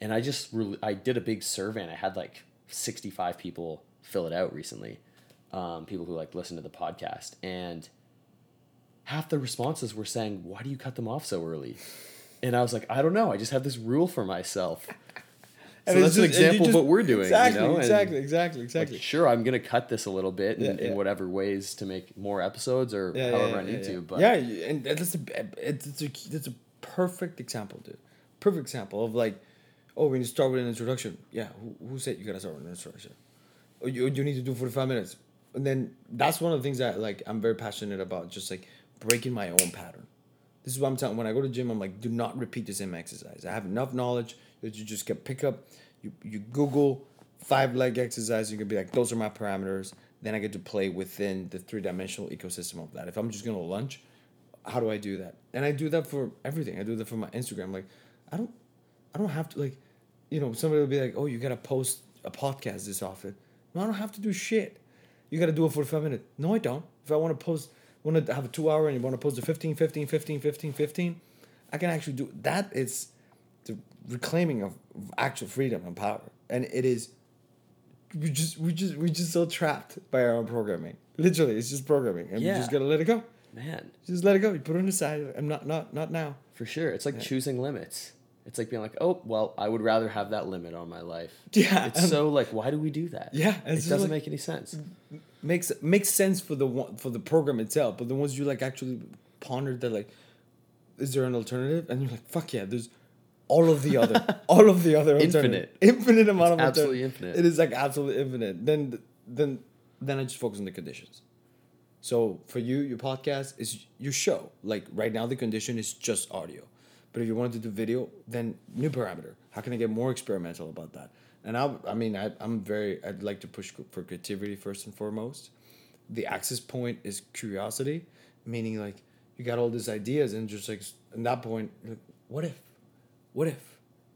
And i just really i did a big survey and i had like 65 people fill it out recently um, people who like listen to the podcast and half the responses were saying why do you cut them off so early? And i was like i don't know. I just have this rule for myself. So And that's it's an just- example of what we're doing Exactly, you know? And, exactly, exactly, like, sure i'm gonna cut this a little bit in, Yeah, in whatever ways to make more episodes or yeah, however i need to but yeah, and that's a it's, it's a that's a perfect example, dude. Perfect example of like, oh, we need to start with an introduction. Yeah, who, who said you gotta start with an introduction? Or you, you need to do forty five minutes, and then that's one of the things that like I'm very passionate about, just like breaking my own pattern. This is what I'm telling. When I go to gym, I'm like, do not repeat the same exercise. I have enough knowledge that you just can pick up. You you Google five leg exercise. You can be like, those are my parameters. Then I get to play within the three dimensional ecosystem of that. If I'm just gonna lunge, how do I do that? And I do that for everything. I do that for my Instagram. Like, I don't, I don't have to like, you know, somebody will be like, oh, you gotta post a podcast this often. No, I don't have to do shit. You gotta do a 45 minutes. No, I don't. If I want to post, want to have a two hour and you want to post a 15, 15, 15, 15, 15, I can actually do that. Is the reclaiming of actual freedom and power. And it is we just we just we just so trapped by our own programming. Literally, it's just programming, and Yeah. you just gotta let it go. Man, Just let it go. You put it on the side. I'm not not not now. for sure. It's like choosing limits. It's like being like, oh, well, I would rather have that limit on my life. Yeah, It's um, so like, why do we do that? Yeah, it doesn't like- make any sense. makes makes sense for the one for the program itself, but the ones you like actually pondered that like, is there an alternative? And you're like, fuck yeah, there's all of the other all of the other. Infinite. infinite amount of absolutely infinite. It is like absolutely infinite. Then then then I just focus on the conditions. So for you, your podcast is your show. Like right now, the condition is just audio. But if you wanted to do video, then new parameter. How can I get more experimental about that? And I, I mean, I, I'm very. I'd like to push for creativity first and foremost. The access point is curiosity, meaning like you got all these ideas and just like at that point, like, what if, what if,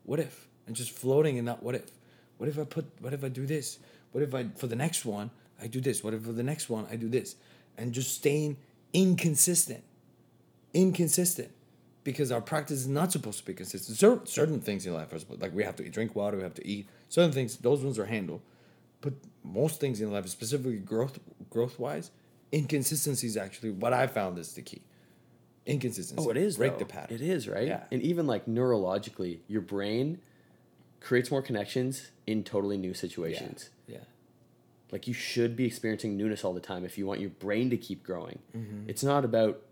what if, and just floating in that what if. What if I put? What if I do this? What if I for the next one I do this? What if for the next one I do this? And just staying inconsistent, inconsistent, because our practice is not supposed to be consistent. Certain certain things in life are supposed like we have to drink water, we have to eat. Certain things, those ones are handled, but most things in life, specifically growth growth wise, inconsistency is actually what I found is the key. Inconsistency. Oh, it is. break though. the pattern. It is right. Yeah. And even like neurologically, your brain creates more connections in totally new Yeah. situations. Yeah. Like you should be experiencing newness all the time if you want your brain to keep growing. Mm-hmm. It's not about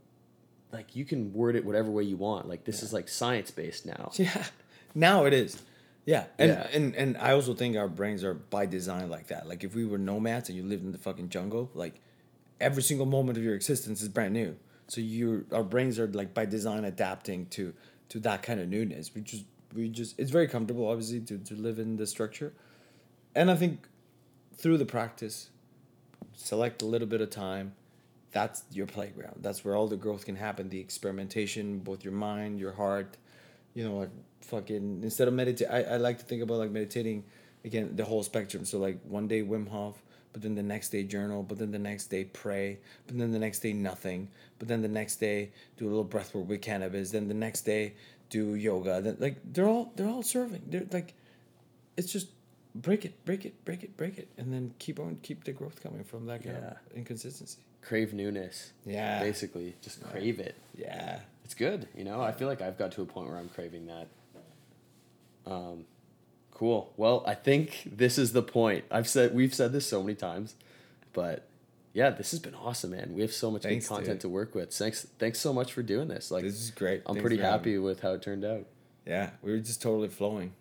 like you can word it whatever way you want. Like this is like science based now. Yeah. Now it is. Yeah. And, Yeah. and and I also think our brains are by design like that. Like if we were nomads and you lived in the fucking jungle, like every single moment of your existence is brand new. So you our brains are like by design adapting to to that kind of newness. We just we just it's very comfortable obviously to, to live in the structure. And I think through the practice, select a little bit of time. That's your playground. That's where all the growth can happen. The experimentation, both your mind, your heart, you know, like fucking instead of meditate, I, I like to think about like meditating again the whole spectrum. So like one day Wim Hof, but then the next day journal, but then the next day pray, but then the next day nothing, but then the next day do a little breath work with cannabis, then the next day do yoga. Then like they're all they're all serving. They're like, it's just break it, break it, break it, break it, and then keep on keep the growth coming from that kind Yeah. of inconsistency. Crave newness. Yeah. Basically, just crave it. Yeah. It's good, you know. I feel like I've got to a point where I'm craving that. Um, cool. Well, I think this is the point. I've said we've said this so many times, but yeah, this has been awesome, man. We have so much Thanks, good content dude. to work with. Thanks, thanks so much for doing this. Like, This is great. I'm Thanks pretty happy with how it turned out. Yeah, we were just totally flowing.